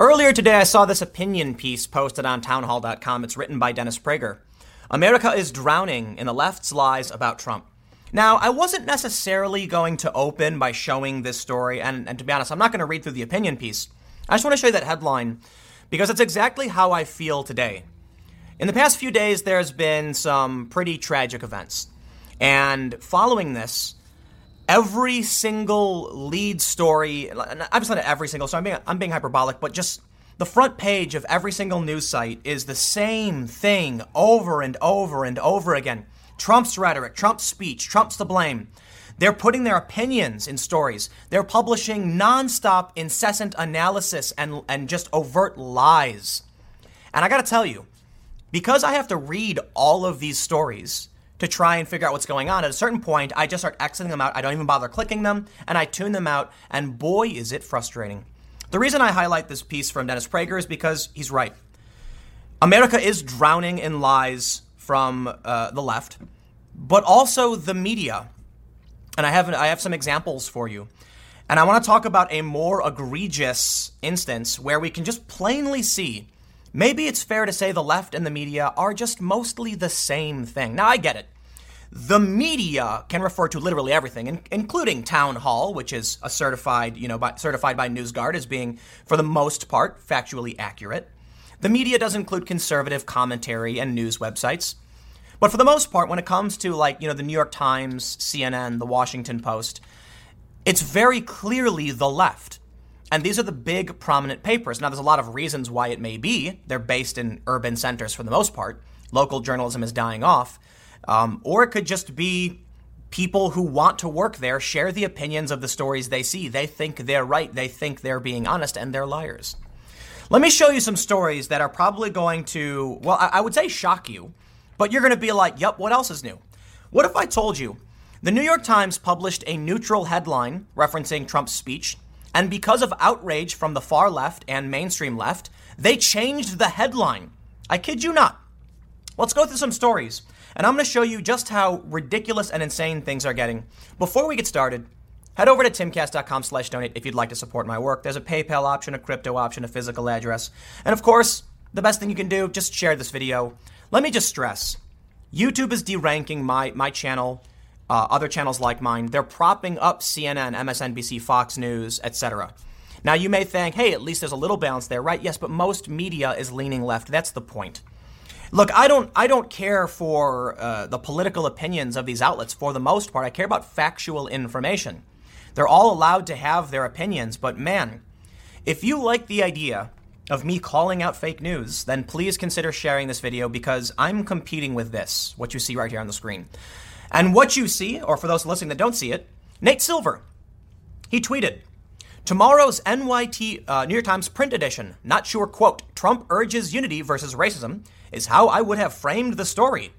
Earlier today, I saw this opinion piece posted on townhall.com. It's written by Dennis Prager. America is drowning in the left's lies about Trump. Now, I wasn't necessarily going to open by showing this story, and, and to be honest, I'm not going to read through the opinion piece. I just want to show you that headline because it's exactly how I feel today. In the past few days, there's been some pretty tragic events. And following this, every single lead story, I'm just not every single story, I'm being, I'm being hyperbolic, but just the front page of every single news site is the same thing over and over and over again. Trump's rhetoric, Trump's speech, Trump's to blame. They're putting their opinions in stories. They're publishing nonstop, incessant analysis and, and just overt lies. And I gotta tell you, because I have to read all of these stories, to try and figure out what's going on. At a certain point, I just start exiting them out. I don't even bother clicking them, and I tune them out. And boy, is it frustrating. The reason I highlight this piece from Dennis Prager is because he's right. America is drowning in lies from uh, the left, but also the media. And I have I have some examples for you. And I want to talk about a more egregious instance where we can just plainly see Maybe it's fair to say the left and the media are just mostly the same thing. Now, I get it. The media can refer to literally everything, in- including Town Hall, which is a certified, you know, by, certified by NewsGuard as being, for the most part, factually accurate. The media does include conservative commentary and news websites. But for the most part, when it comes to like, you know, the New York Times, CNN, the Washington Post, it's very clearly the left. And these are the big prominent papers. Now, there's a lot of reasons why it may be. They're based in urban centers for the most part. Local journalism is dying off. Um, or it could just be people who want to work there share the opinions of the stories they see. They think they're right, they think they're being honest, and they're liars. Let me show you some stories that are probably going to, well, I, I would say shock you, but you're going to be like, yep, what else is new? What if I told you the New York Times published a neutral headline referencing Trump's speech and because of outrage from the far left and mainstream left, they changed the headline. I kid you not. Let's go through some stories, and I'm going to show you just how ridiculous and insane things are getting. Before we get started, head over to timcast.com slash donate if you'd like to support my work. There's a PayPal option, a crypto option, a physical address. And of course, the best thing you can do, just share this video. Let me just stress, YouTube is deranking my, my channel uh, other channels like mine, they're propping up CNN, MSNBC, Fox News, etc. Now you may think, hey, at least there's a little balance there, right? Yes, but most media is leaning left. That's the point. Look, I don't, I don't care for uh, the political opinions of these outlets for the most part. I care about factual information. They're all allowed to have their opinions, but man, if you like the idea of me calling out fake news, then please consider sharing this video because I'm competing with this, what you see right here on the screen. And what you see, or for those listening that don't see it, Nate Silver, he tweeted, Tomorrow's NYT uh, New York Times print edition, not sure, quote, Trump urges unity versus racism, is how I would have framed the story.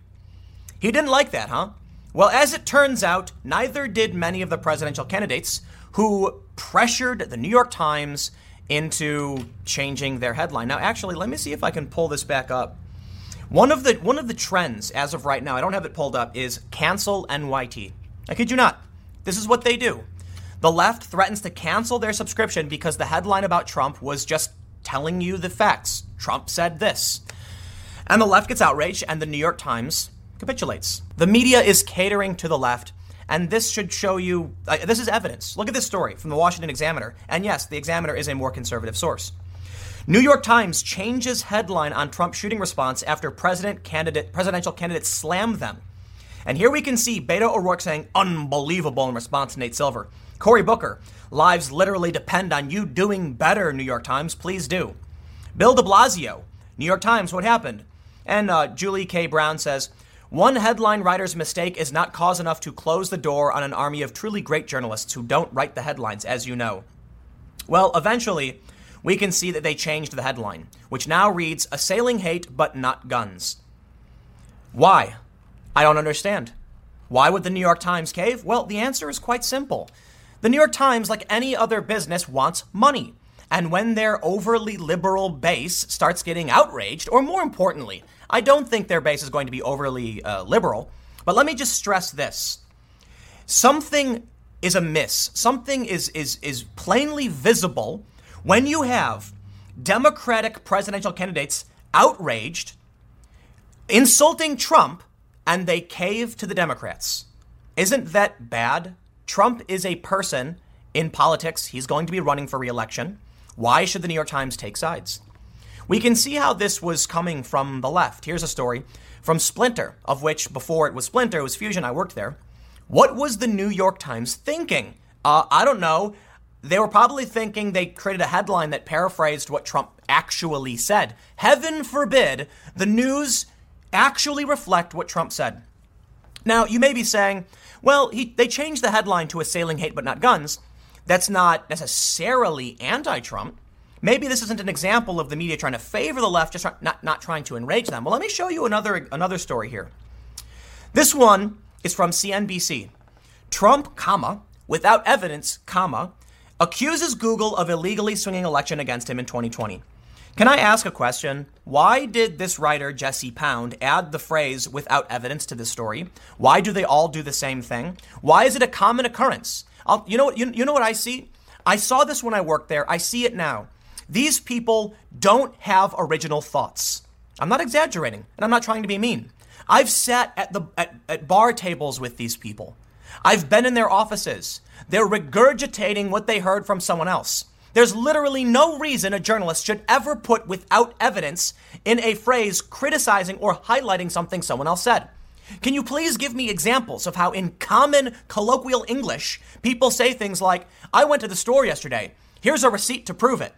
He didn't like that, huh? Well, as it turns out, neither did many of the presidential candidates who pressured the New York Times into changing their headline. Now, actually, let me see if I can pull this back up. One of the one of the trends as of right now, I don't have it pulled up, is cancel NYT. I kid you not. This is what they do. The left threatens to cancel their subscription because the headline about Trump was just telling you the facts. Trump said this. And the left gets outraged, and the New York Times capitulates. The media is catering to the left, and this should show you uh, this is evidence. Look at this story from the Washington Examiner. And yes, the Examiner is a more conservative source. New York Times changes headline on Trump shooting response after president candidate presidential candidates slam them. And here we can see Beto O'Rourke saying unbelievable in response to Nate Silver. Cory Booker, lives literally depend on you doing better, New York Times, please do. Bill de Blasio, New York Times, what happened? And uh, Julie K. Brown says, one headline writer's mistake is not cause enough to close the door on an army of truly great journalists who don't write the headlines, as you know. Well, eventually, we can see that they changed the headline, which now reads Assailing Hate but Not Guns. Why? I don't understand. Why would the New York Times cave? Well, the answer is quite simple. The New York Times, like any other business, wants money. And when their overly liberal base starts getting outraged, or more importantly, I don't think their base is going to be overly uh, liberal, but let me just stress this. Something is amiss. Something is, is, is plainly visible when you have Democratic presidential candidates outraged, insulting Trump, and they cave to the Democrats. Isn't that bad? Trump is a person in politics. He's going to be running for reelection. Why should the New York Times take sides? We can see how this was coming from the left. Here's a story from Splinter, of which before it was Splinter, it was Fusion. I worked there. What was the New York Times thinking? Uh, I don't know. They were probably thinking they created a headline that paraphrased what Trump actually said. Heaven forbid the news actually reflect what Trump said. Now, you may be saying, well, he, they changed the headline to assailing hate but not guns. That's not necessarily anti Trump. Maybe this isn't an example of the media trying to favor the left, just not, not trying to enrage them. Well, let me show you another, another story here. This one is from CNBC. Trump, comma, without evidence, comma, accuses Google of illegally swinging election against him in 2020. Can I ask a question? Why did this writer, Jesse Pound, add the phrase without evidence to this story? Why do they all do the same thing? Why is it a common occurrence? I'll, you know what? You, you know what I see? I saw this when I worked there. I see it now. These people don't have original thoughts. I'm not exaggerating, and I'm not trying to be mean. I've sat at the at, at bar tables with these people. I've been in their offices. They're regurgitating what they heard from someone else. There's literally no reason a journalist should ever put without evidence in a phrase criticizing or highlighting something someone else said. Can you please give me examples of how, in common colloquial English, people say things like, I went to the store yesterday. Here's a receipt to prove it.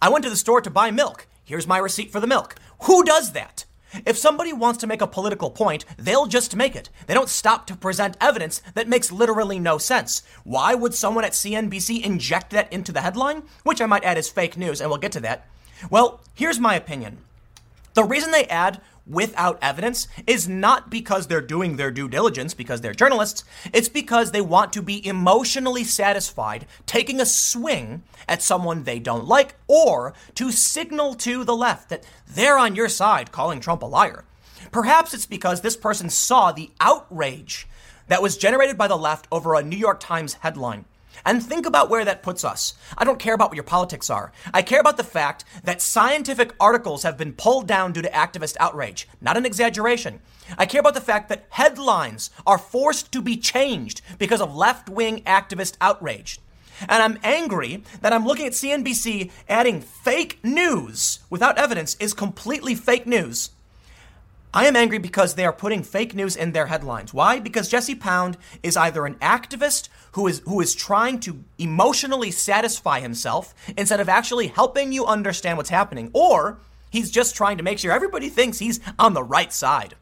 I went to the store to buy milk. Here's my receipt for the milk. Who does that? If somebody wants to make a political point, they'll just make it. They don't stop to present evidence that makes literally no sense. Why would someone at CNBC inject that into the headline? Which I might add is fake news, and we'll get to that. Well, here's my opinion. The reason they add without evidence is not because they're doing their due diligence because they're journalists. It's because they want to be emotionally satisfied taking a swing at someone they don't like or to signal to the left that they're on your side calling Trump a liar. Perhaps it's because this person saw the outrage that was generated by the left over a New York Times headline. And think about where that puts us. I don't care about what your politics are. I care about the fact that scientific articles have been pulled down due to activist outrage. Not an exaggeration. I care about the fact that headlines are forced to be changed because of left wing activist outrage. And I'm angry that I'm looking at CNBC adding fake news without evidence is completely fake news I am angry because they are putting fake news in their headlines. Why? Because Jesse Pound is either an activist who is who is trying to emotionally satisfy himself instead of actually helping you understand what's happening, or he's just trying to make sure everybody thinks he's on the right side.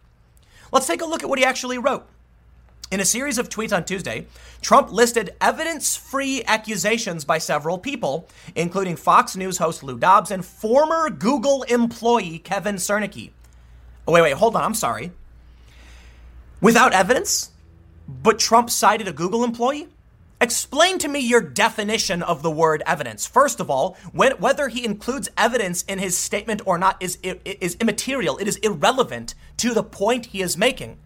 Let's take a look at what he actually wrote. In a series of tweets on Tuesday, Trump listed evidence free accusations by several people, including Fox News host Lou Dobbs and former Google employee Kevin Cernekee. Oh, wait, wait, hold on. I'm sorry. Without evidence, but Trump cited a Google employee? Explain to me your definition of the word evidence. First of all, when, whether he includes evidence in his statement or not is, is immaterial. It is irrelevant to the point he is making.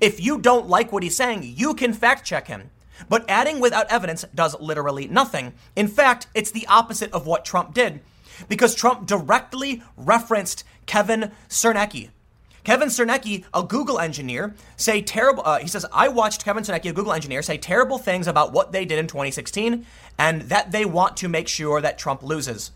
If you don't like what he's saying, you can fact check him. But adding without evidence does literally nothing. In fact, it's the opposite of what Trump did because Trump directly referenced Kevin Cernekee, Kevin Cernekee, a Google engineer, say terrible. Uh, he says, "I watched Kevin Cernekee, a Google engineer, say terrible things about what they did in 2016, and that they want to make sure that Trump loses."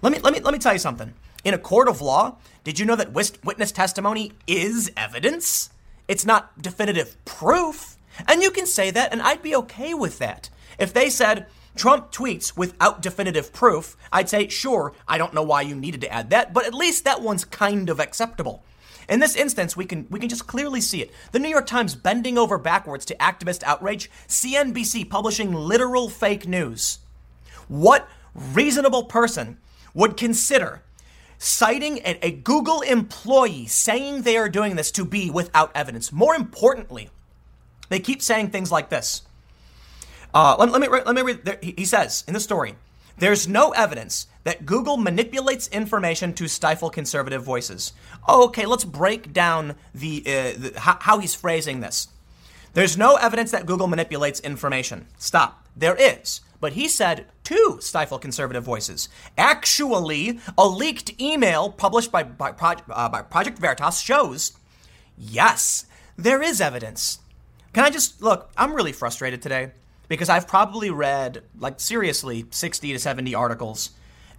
Let me let me let me tell you something. In a court of law, did you know that witness testimony is evidence? It's not definitive proof, and you can say that, and I'd be okay with that. If they said, Trump tweets without definitive proof, I'd say, sure, I don't know why you needed to add that, but at least that one's kind of acceptable. In this instance, we can we can just clearly see it. The New York Times bending over backwards to activist outrage, CNBC publishing literal fake news. What reasonable person would consider citing a, a Google employee saying they are doing this to be without evidence? More importantly, they keep saying things like this. Uh, let, let, me let me read. He says in the story, there's no evidence that Google manipulates information to stifle conservative voices. Okay, let's break down the, uh, the how, how he's phrasing this. There's no evidence that Google manipulates information. Stop. There is. But he said to stifle conservative voices. Actually, a leaked email published by, by, uh, by Project Veritas shows yes, there is evidence. Can I just look? I'm really frustrated today because I've probably read, like, seriously, 60 to 70 articles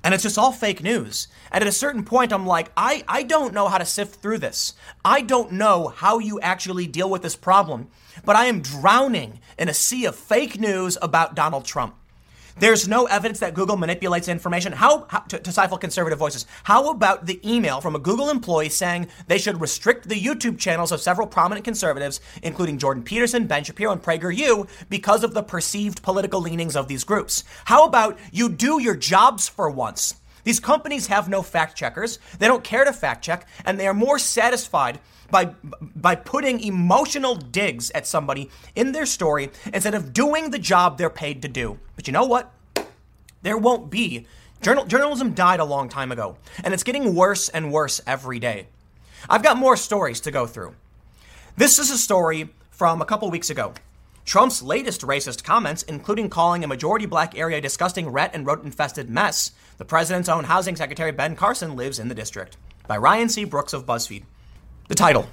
and it's just all fake news. And at a certain point, I'm like, I, I don't know how to sift through this. I don't know how you actually deal with this problem, but I am drowning in a sea of fake news about Donald Trump. There's no evidence that Google manipulates information. How, how to, to, stifle conservative voices? How about the email from a Google employee saying they should restrict the YouTube channels of several prominent conservatives, including Jordan Peterson, Ben Shapiro, and PragerU, because of the perceived political leanings of these groups? How about you do your jobs for once? These companies have no fact checkers. They don't care to fact check, and they are more satisfied by by putting emotional digs at somebody in their story instead of doing the job they're paid to do. But you know what? There won't be. Journal, journalism died a long time ago, and it's getting worse and worse every day. I've got more stories to go through. This is a story from a couple weeks ago. Trump's latest racist comments, including calling a majority black area a disgusting rat and rodent infested mess. The president's own housing secretary, Ben Carson, lives in the district. By Ryan C. Brooks of BuzzFeed. The title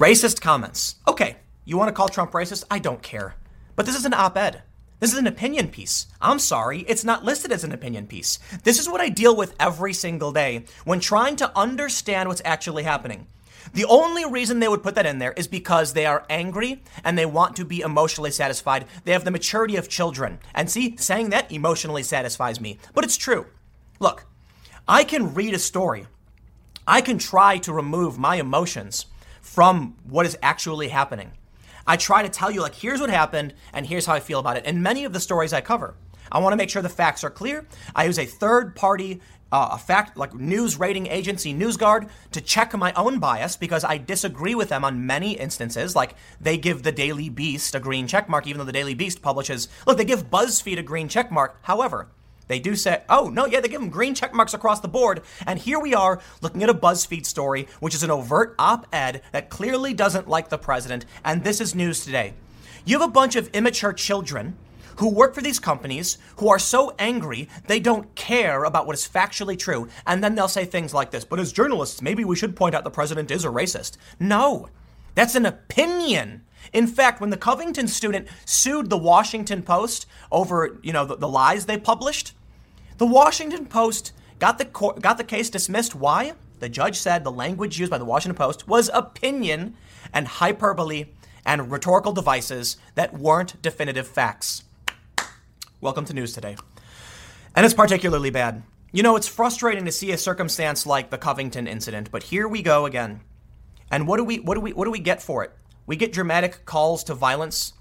Racist Comments. Okay, you want to call Trump racist? I don't care. But this is an op ed. This is an opinion piece. I'm sorry, it's not listed as an opinion piece. This is what I deal with every single day when trying to understand what's actually happening. The only reason they would put that in there is because they are angry and they want to be emotionally satisfied. They have the maturity of children. And see, saying that emotionally satisfies me. But it's true. Look, I can read a story I can try to remove my emotions from what is actually happening. I try to tell you, like, here's what happened and here's how I feel about it. And many of the stories I cover, I want to make sure the facts are clear. I use a third party, uh, a fact like news rating agency, NewsGuard, to check my own bias because I disagree with them on many instances. Like they give the Daily Beast a green check mark, even though the Daily Beast publishes. Look, they give BuzzFeed a green check mark. However, they do say, oh, no, yeah, they give them green check marks across the board. And here we are looking at a BuzzFeed story, which is an overt op ed that clearly doesn't like the president. And this is news today. You have a bunch of immature children who work for these companies who are so angry they don't care about what is factually true. And then they'll say things like this But as journalists, maybe we should point out the president is a racist. No, that's an opinion. In fact, when the Covington student sued the Washington Post over, you know, the, the lies they published, the Washington Post got the got the case dismissed. Why? The judge said the language used by the Washington Post was opinion and hyperbole and rhetorical devices that weren't definitive facts. Welcome to news today. And it's particularly bad. You know, it's frustrating to see a circumstance like the Covington incident, but here we go again. And what do we what do we what do we get for it? We get dramatic calls to violence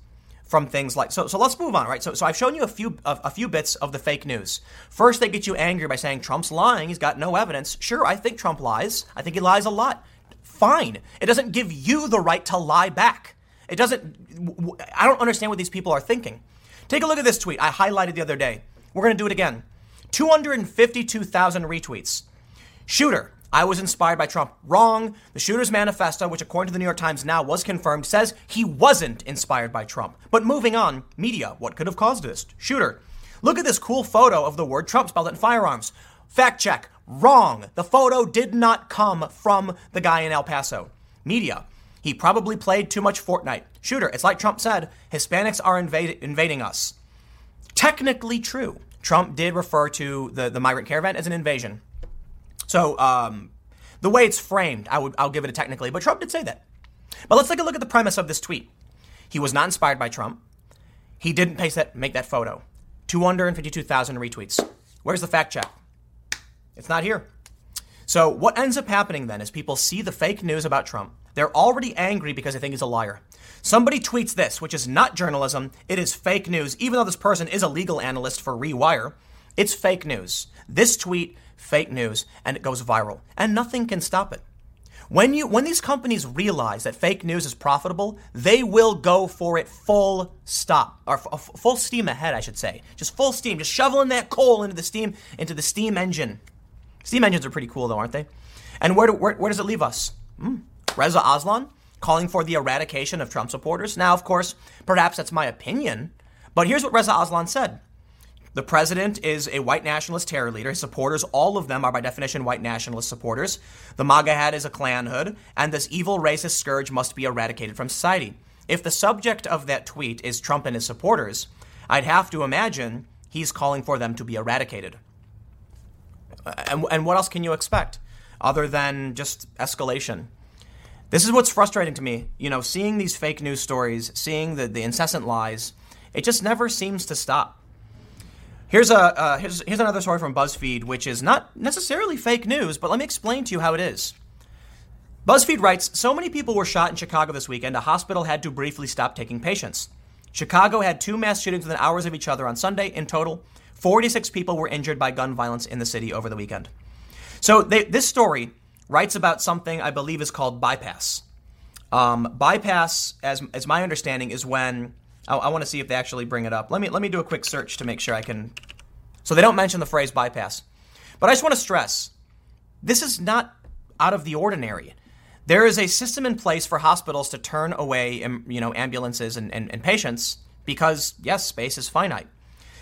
from things like so. So let's move on, right? So, so I've shown you a few a, a, few bits of the fake news. First, they get you angry by saying Trump's lying. He's got no evidence. Sure, I think Trump lies. I think he lies a lot. Fine. It doesn't give you the right to lie back. It doesn't. I don't understand what these people are thinking. Take a look at this tweet I highlighted the other day. We're going to do it again. 252,000 retweets. Shooter I was inspired by Trump. Wrong. The shooter's manifesto, which according to the New York Times now was confirmed, says he wasn't inspired by Trump. But moving on, media, what could have caused this? Shooter. Look at this cool photo of the word Trump spelled in firearms. Fact check. Wrong. The photo did not come from the guy in El Paso. Media. He probably played too much Fortnite. Shooter. It's like Trump said Hispanics are invade- invading us. Technically true. Trump did refer to the, the migrant caravan as an invasion. So um, the way it's framed, I would I'll give it a technically, but Trump did say that. But let's take a look at the premise of this tweet. He was not inspired by Trump. He didn't that, make that photo. 252,000 retweets. Where's the fact check? It's not here. So what ends up happening then is people see the fake news about Trump. They're already angry because they think he's a liar. Somebody tweets this, which is not journalism, it is fake news, even though this person is a legal analyst for Rewire. It's fake news. This tweet fake news, and it goes viral, and nothing can stop it. When you when these companies realize that fake news is profitable, they will go for it full stop or f- full steam ahead, I should say. Just full steam, just shoveling that coal into the steam into the steam engine. Steam engines are pretty cool though, aren't they? And where do, where, where does it leave us? Mm. Reza Aslan calling for the eradication of Trump supporters. Now, of course, perhaps that's my opinion, but here's what Reza Aslan said. The president is a white nationalist terror leader. His supporters, all of them, are by definition white nationalist supporters. The MAGA hat is a Klan hood, and this evil racist scourge must be eradicated from society. If the subject of that tweet is Trump and his supporters, I'd have to imagine he's calling for them to be eradicated. Uh, and, and what else can you expect other than just escalation? This is what's frustrating to me. You know, seeing these fake news stories, seeing the, the incessant lies, it just never seems to stop. Here's a uh, here's, here's another story from BuzzFeed, which is not necessarily fake news, but let me explain to you how it is. BuzzFeed writes So many people were shot in Chicago this weekend, a hospital had to briefly stop taking patients. Chicago had two mass shootings within hours of each other on Sunday. In total, 46 people were injured by gun violence in the city over the weekend. So they, this story writes about something I believe is called bypass. Um, bypass, as, as my understanding, is when I, I want to see if they actually bring it up. Let me let me do a quick search to make sure I can. So they don't mention the phrase bypass, but I just want to stress this is not out of the ordinary. There is a system in place for hospitals to turn away, you know, ambulances and, and, and patients because yes, space is finite.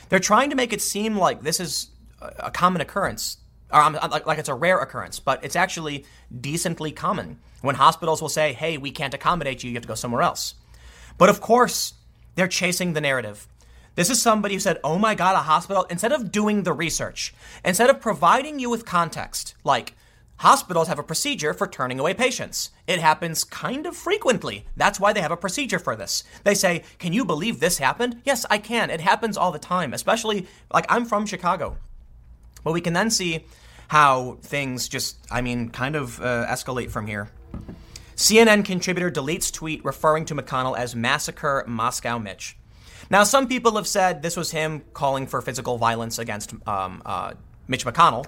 They're trying to make it seem like this is a common occurrence, or um, like it's a rare occurrence, but it's actually decently common when hospitals will say, "Hey, we can't accommodate you; you have to go somewhere else." But of course, they're chasing the narrative. This is somebody who said, Oh my God, a hospital, instead of doing the research, instead of providing you with context, like, Hospitals have a procedure for turning away patients. It happens kind of frequently. That's why they have a procedure for this. They say, Can you believe this happened? Yes, I can. It happens all the time, especially like I'm from Chicago. But we can then see how things just, I mean, kind of uh, escalate from here. CNN contributor deletes tweet referring to McConnell as Massacre Moscow Mitch. Now, some people have said this was him calling for physical violence against um, uh, Mitch McConnell.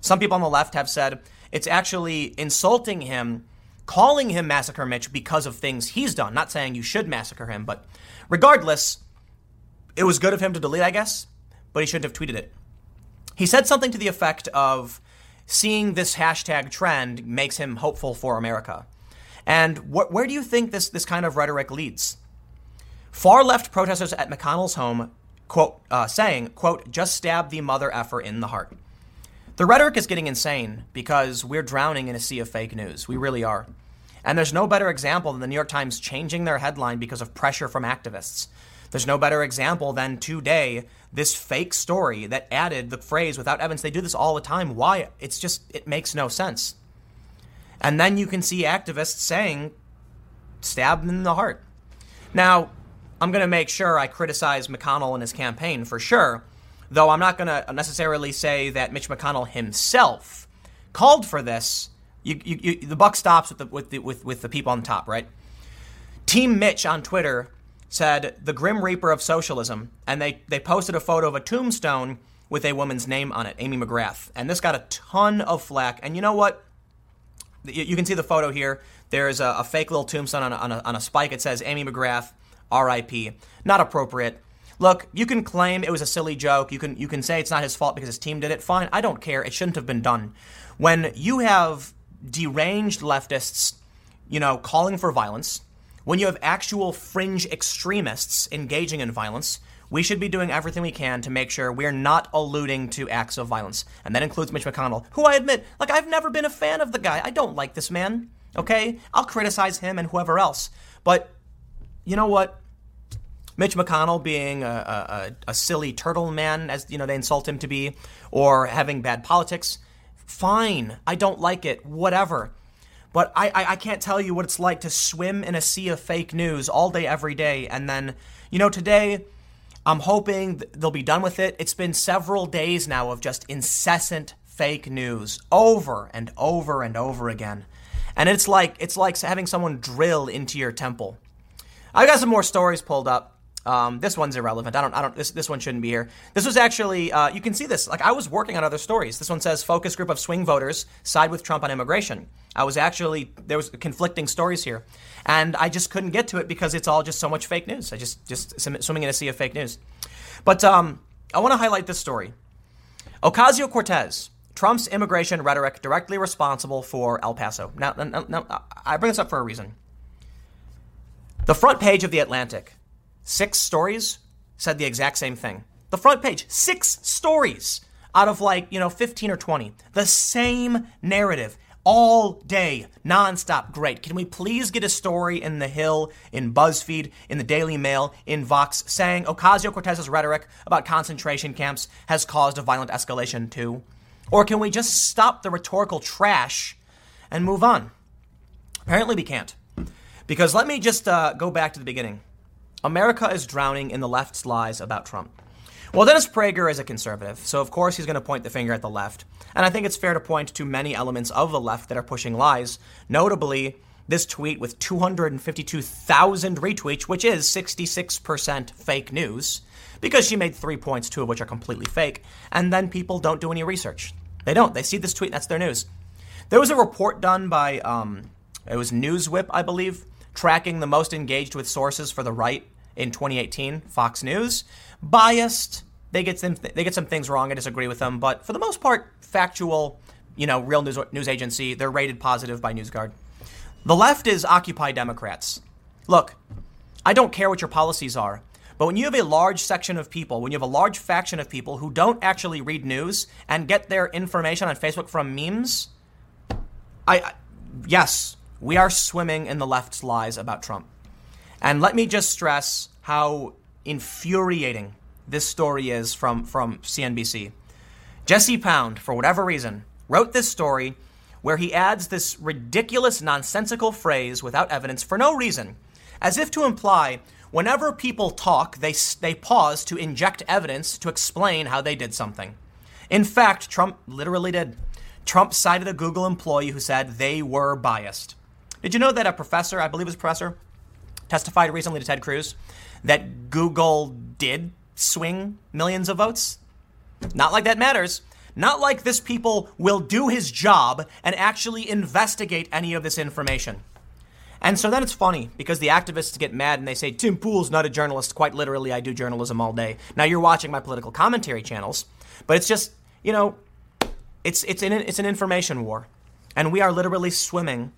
Some people on the left have said it's actually insulting him, calling him Massacre Mitch because of things he's done. Not saying you should massacre him, but regardless, it was good of him to delete, I guess, but he shouldn't have tweeted it. He said something to the effect of seeing this hashtag trend makes him hopeful for America. And wh- where do you think this, this kind of rhetoric leads? Far left protesters at McConnell's home, quote, uh, saying, quote, just stab the mother effer in the heart. The rhetoric is getting insane because we're drowning in a sea of fake news. We really are. And there's no better example than the New York Times changing their headline because of pressure from activists. There's no better example than today, this fake story that added the phrase without evidence. They do this all the time. Why? It's just, it makes no sense. And then you can see activists saying, stab in the heart. Now, I'm going to make sure I criticize McConnell and his campaign for sure, though I'm not going to necessarily say that Mitch McConnell himself called for this. You, you, you, the buck stops with the, with, the, with, with the people on top, right? Team Mitch on Twitter said the Grim Reaper of socialism, and they, they posted a photo of a tombstone with a woman's name on it, Amy McGrath. And this got a ton of flack. And you know what? You can see the photo here. There's a, a fake little tombstone on a, on, a, on a spike. It says Amy McGrath, R.I.P. Not appropriate. Look, you can claim it was a silly joke. You can you can say it's not his fault because his team did it. Fine, I don't care. It shouldn't have been done. When you have deranged leftists, you know, calling for violence, when you have actual fringe extremists engaging in violence, we should be doing everything we can to make sure we're not alluding to acts of violence. And that includes Mitch McConnell, who I admit, like, I've never been a fan of the guy. I don't like this man, okay? I'll criticize him and whoever else. But you know what? Mitch McConnell being a, a, a, silly turtle man, as you know they insult him to be, or having bad politics, fine. I don't like it. Whatever. But I, I, I can't tell you what it's like to swim in a sea of fake news all day, every day, and then, you know, today I'm hoping they'll be done with it. It's been several days now of just incessant fake news over and over and over again. And it's like it's like having someone drill into your temple. I've got some more stories pulled up. Um, this one's irrelevant. I don't. I don't. This this one shouldn't be here. This was actually. Uh, you can see this. Like I was working on other stories. This one says focus group of swing voters side with Trump on immigration. I was actually there was conflicting stories here, and I just couldn't get to it because it's all just so much fake news. I just just swimming in a sea of fake news. But um, I want to highlight this story. Ocasio Cortez, Trump's immigration rhetoric directly responsible for El Paso. Now, now, now I bring this up for a reason. The front page of The Atlantic Six stories said the exact same thing. The front page, six stories out of like, you know, 15 or 20. The same narrative all day, nonstop. Great. Can we please get a story in The Hill, in BuzzFeed, in the Daily Mail, in Vox saying Ocasio Cortez's rhetoric about concentration camps has caused a violent escalation too? Or can we just stop the rhetorical trash and move on? Apparently, we can't. Because let me just uh, go back to the beginning. America is drowning in the left's lies about Trump. Well, Dennis Prager is a conservative, so of course he's going to point the finger at the left. And I think it's fair to point to many elements of the left that are pushing lies, notably this tweet with 252,000 retweets, which is 66% fake news, because she made three points, two of which are completely fake, and then people don't do any research. They don't. They see this tweet, that's their news. There was a report done by, um, it was Newswhip, I believe, tracking the most engaged with sources for the right in 2018, Fox News. Biased, they get some they get some things wrong. I disagree with them, but for the most part, factual. You know, real news news agency. They're rated positive by NewsGuard. The left is Occupy Democrats. Look, I don't care what your policies are, but when you have a large section of people, when you have a large faction of people who don't actually read news and get their information on Facebook from memes, I, I yes, we are swimming in the left's lies about Trump. And let me just stress how infuriating this story is from, from CNBC. Jesse Pound, for whatever reason, wrote this story where he adds this ridiculous, nonsensical phrase without evidence for no reason, as if to imply whenever people talk, they, they pause to inject evidence to explain how they did something. In fact, Trump literally did. Trump cited a Google employee who said they were biased. Did you know that a professor, I believe it was a professor, testified recently to Ted Cruz that Google did swing millions of votes? Not like that matters. Not like this people will do his job and actually investigate any of this information. And so then it's funny because the activists get mad and they say, Tim Pool's not a journalist. Quite literally, I do journalism all day. Now you're watching my political commentary channels, but it's just, you know, it's, it's, an, it's an information war. And we are literally swimming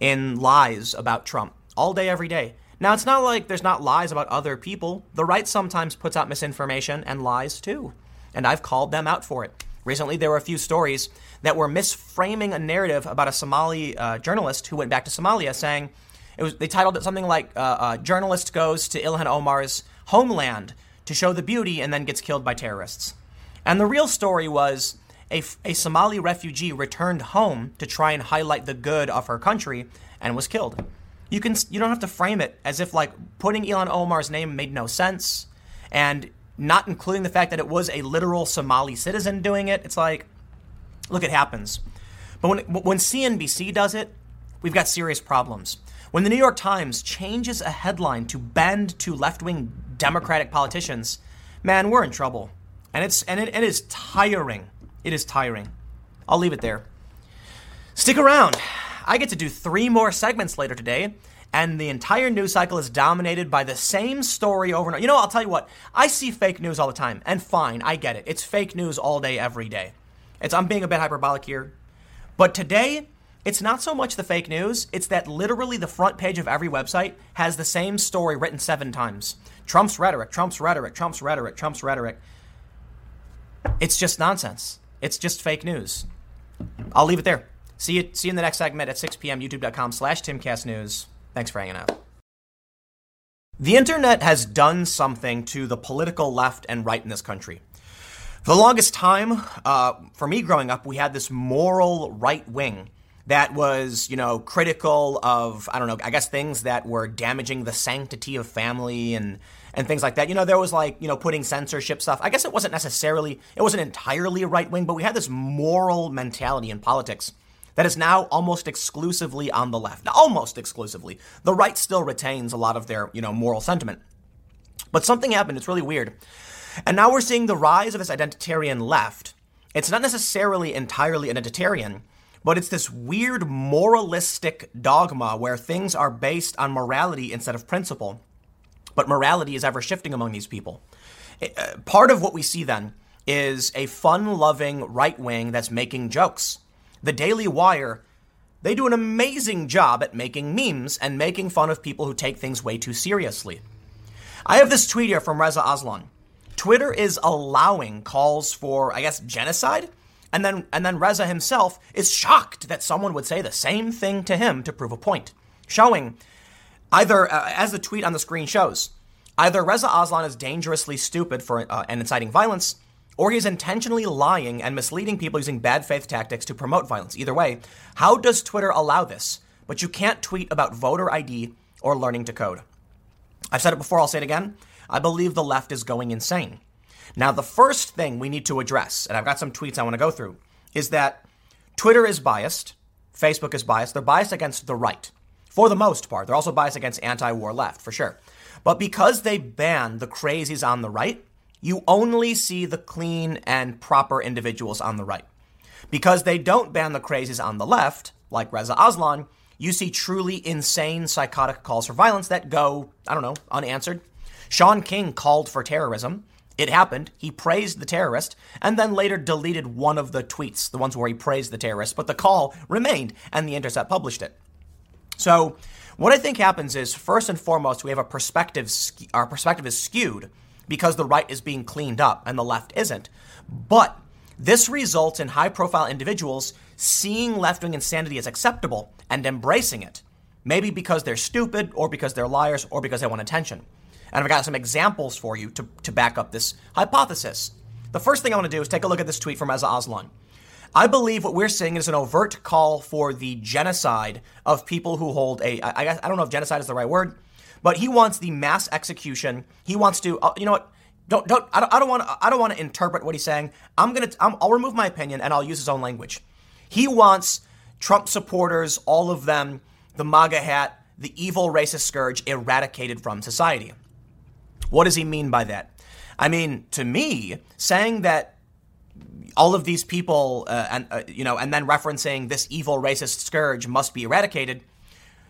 in lies about Trump all day, every day. Now, it's not like there's not lies about other people. The right sometimes puts out misinformation and lies too. And I've called them out for it. Recently, there were a few stories that were misframing a narrative about a Somali uh, journalist who went back to Somalia saying, it was, they titled it something like uh, uh, Journalist Goes to Ilhan Omar's Homeland to Show the Beauty and Then Gets Killed by Terrorists. And the real story was a, a Somali refugee returned home to try and highlight the good of her country and was killed. You can you don't have to frame it as if like putting Ilhan Omar's name made no sense and not including the fact that it was a literal Somali citizen doing it. It's like look it happens. But when when CNBC does it, we've got serious problems. When the New York Times changes a headline to bend to left-wing Democratic politicians, man, we're in trouble. And it's and it, it is tiring. It is tiring. I'll leave it there. Stick around. I get to do three more segments later today, and the entire news cycle is dominated by the same story over and over. You know, I'll tell you what, I see fake news all the time, and fine, I get it. It's fake news all day, every day. It's, I'm being a bit hyperbolic here. But today, it's not so much the fake news, it's that literally the front page of every website has the same story written seven times. Trump's rhetoric, Trump's rhetoric, Trump's rhetoric, Trump's rhetoric. It's just nonsense. It's just fake news. I'll leave it there. See you, see you in the next segment at 6 p.m. YouTube.com slash TimCastNews. Thanks for hanging out. The internet has done something to the political left and right in this country. For the longest time, uh, for me growing up, we had this moral right wing that was, you know, critical of, I don't know, I guess things that were damaging the sanctity of family and and things like that. You know, there was like, you know, putting censorship stuff. I guess it wasn't necessarily, it wasn't entirely right wing, but we had this moral mentality in politics that is now almost exclusively on the left. almost exclusively. The right still retains a lot of their, you know, moral sentiment. But something happened, it's really weird. And now we're seeing the rise of this identitarian left. It's not necessarily entirely identitarian, but it's this weird moralistic dogma where things are based on morality instead of principle. But morality is ever shifting among these people. Uh, part of what we see then is a fun loving right wing that's making jokes. The Daily Wire, they do an amazing job at making memes and making fun of people who take things way too seriously. I have this tweet here from Reza Aslan. Twitter is allowing calls for, I guess, genocide. And then, and then Reza himself is shocked that someone would say the same thing to him to prove a point, showing either, uh, as the tweet on the screen shows, either Reza Aslan is dangerously stupid for uh, and inciting violence, or he's intentionally lying and misleading people using bad faith tactics to promote violence. Either way, how does Twitter allow this? But you can't tweet about voter ID or learning to code. I've said it before, I'll say it again. I believe the left is going insane. Now, the first thing we need to address, and I've got some tweets I want to go through, is that Twitter is biased, Facebook is biased. They're biased against the right, for the most part. They're also biased against anti war left, for sure. But because they ban the crazies on the right, you only see the clean and proper individuals on the right. Because they don't ban the crazies on the left, like Reza Aslan, you see truly insane psychotic calls for violence that go, I don't know, unanswered. Shaun King called for terrorism. It happened. He praised the terrorist and then later deleted one of the tweets, the ones where he praised the terrorist, but the call remained and The Intercept published it. So, what I think happens is first and foremost, we have a perspective, our perspective is skewed because the right is being cleaned up and the left isn't. But this results in high profile individuals seeing left wing insanity as acceptable and embracing it. Maybe because they're stupid, or because they're liars, or because they want attention. And I've got some examples for you to, to back up this hypothesis. The first thing I want to do is take a look at this tweet from Reza Aslan. I believe what we're seeing is an overt call for the genocide of people who hold a. I, I don't know if genocide is the right word, but he wants the mass execution. He wants to, uh, you know what? Don't don't I don't, want I don't want to interpret what he's saying. I'm gonna i will remove my opinion and I'll use his own language. He wants Trump supporters, all of them, the MAGA hat, the evil racist scourge eradicated from society. What does he mean by that? I mean, to me, saying that all of these people, uh, and uh, you know, and then referencing this evil racist scourge must be eradicated,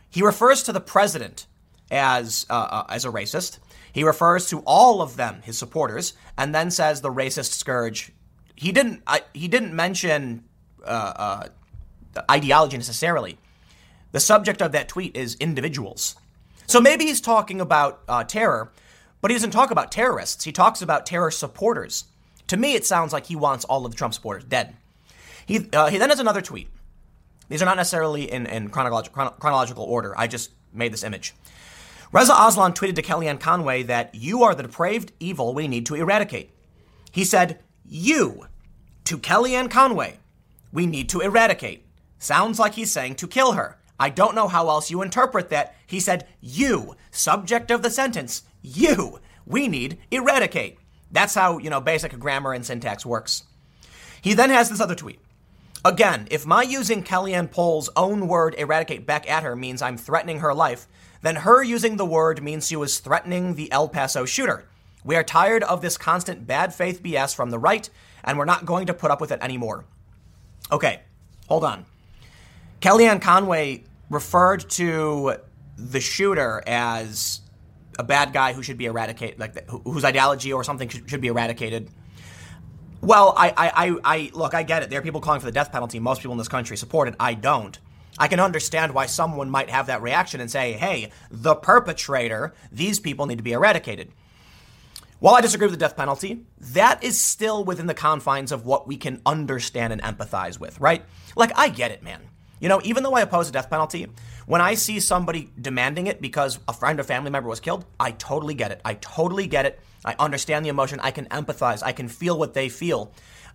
he refers to the president as uh, uh, as a racist. He refers to all of them, his supporters, and then says the racist scourge. He didn't. he didn't mention uh, uh, ideology necessarily. The subject of that tweet is individuals. So maybe he's talking about terror, but he doesn't talk about terrorists. He talks about terror supporters. To me, it sounds like he wants all of the Trump supporters dead. He, uh, he then has another tweet. These are not necessarily in, in chronolog- chronological order. I just made this image. Reza Aslan tweeted to Kellyanne Conway that you are the depraved evil we need to eradicate. He said, You, to Kellyanne Conway, we need to eradicate. Sounds like he's saying to kill her. I don't know how else you interpret that. He said, You, subject of the sentence, you, we need eradicate. That's how, you know, basic grammar and syntax works. He then has this other tweet. Again, if my using Kellyanne Poll's own word eradicate back at her means I'm threatening her life, then her using the word means she was threatening the El Paso shooter. We are tired of this constant bad faith BS from the right, and we're not going to put up with it anymore. Okay, hold on. Kellyanne Conway referred to the shooter as a bad guy who should be eradicated, like whose ideology or something should, should be eradicated. Well, I, I, I, I, look, I get it. There are people calling for the death penalty. Most people in this country support it. I don't. I can understand why someone might have that reaction and say, hey, the perpetrator, these people need to be eradicated. While I disagree with the death penalty, that is still within the confines of what we can understand and empathize with, right? Like, I get it, man. You know, even though I oppose the death penalty, when I see somebody demanding it because a friend or family member was killed, I totally get it. I totally get it. I understand the emotion. I can empathize. I can feel what they feel.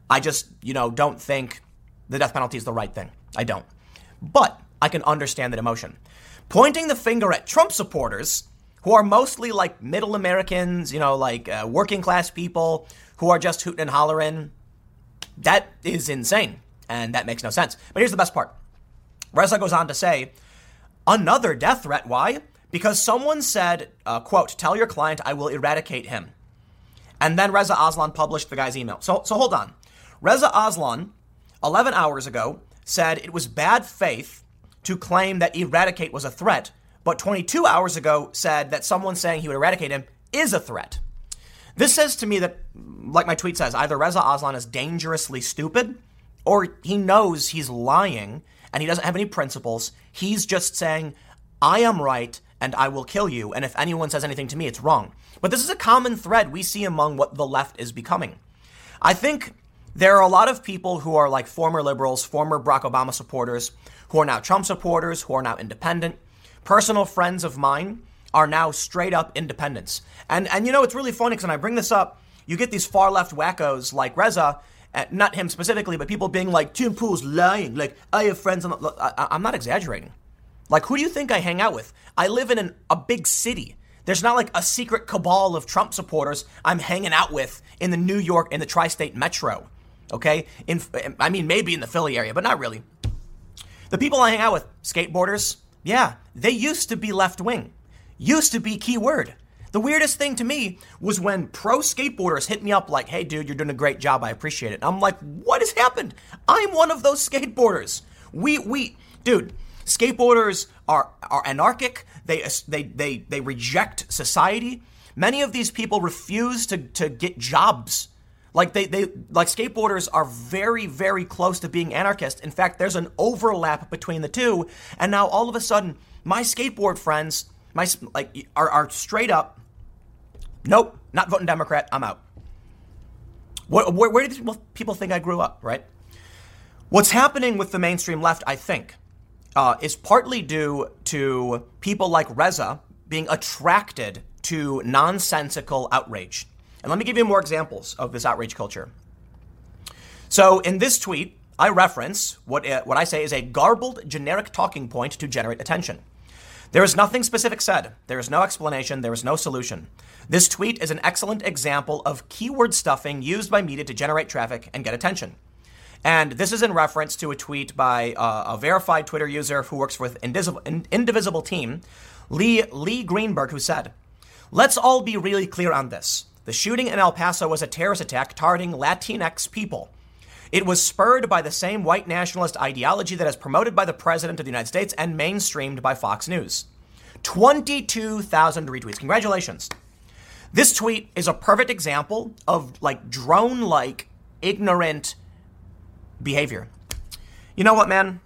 I just, you know, don't think the death penalty is the right thing. I don't but I can understand that emotion. Pointing the finger at Trump supporters, who are mostly like middle Americans, you know, like uh, working class people who are just hooting and hollering, that is insane. And that makes no sense. But here's the best part Reza goes on to say, another death threat. Why? Because someone said, uh, quote, tell your client I will eradicate him. And then Reza Aslan published the guy's email. So, so hold on. Reza Aslan, 11 hours ago, said it was bad faith to claim that eradicate was a threat, but 22 hours ago said that someone saying he would eradicate him is a threat. This says to me that, like my tweet says, either Reza Aslan is dangerously stupid or he knows he's lying and he doesn't have any principles. He's just saying, I am right and I will kill you. And if anyone says anything to me, it's wrong. But this is a common thread we see among what the left is becoming. I think there are a lot of people who are like former liberals, former Barack Obama supporters, who are now Trump supporters, who are now independent. Personal friends of mine are now straight up independents. And and you know it's really funny because when I bring this up, you get these far left wackos like Reza, uh, not him specifically, but people being like Tim Pool's lying. Like I have friends. On the, I, I'm not exaggerating. Like who do you think I hang out with? I live in an, a big city. There's not like a secret cabal of Trump supporters I'm hanging out with in the New York in the tri-state metro. Okay, in I mean maybe in the Philly area, but not really. The people I hang out with, skateboarders, yeah, they used to be left wing. Used to be keyword. The weirdest thing to me was when pro skateboarders hit me up like, hey, dude, you're doing a great job. I appreciate it. I'm like, what has happened? I'm one of those skateboarders. We, we, dude, skateboarders are, are anarchic. They, they, they, they reject society. Many of these people refuse to, to get jobs. Like they, they like skateboarders are very, very close to being anarchist. In fact, there's an overlap between the two. And now all of a sudden, my skateboard friends, my like are, are straight up Nope, not voting Democrat. I'm out. Where, where, where did people think I grew up, right? What's happening with the mainstream left, I think, uh, is partly due to people like Reza being attracted to nonsensical outrage. And let me give you more examples of this outrage culture. So in this tweet, I reference what, uh, what I say is a garbled, generic talking point to generate attention. There is nothing specific said. There is no explanation. There is no solution. This tweet is an excellent example of keyword stuffing used by media to generate traffic and get attention. And this is in reference to a tweet by uh, a verified Twitter user who works with Indivisible, Indivisible Team, Lee, Lee Greenberg, who said, Let's all be really clear on this. The shooting in El Paso was a terrorist attack targeting Latinx people. It was spurred by the same white nationalist ideology that is promoted by the President of the United States and mainstreamed by Fox News. 22,000 retweets. Congratulations. This tweet is a perfect example of like drone like ignorant behavior. You know what, man?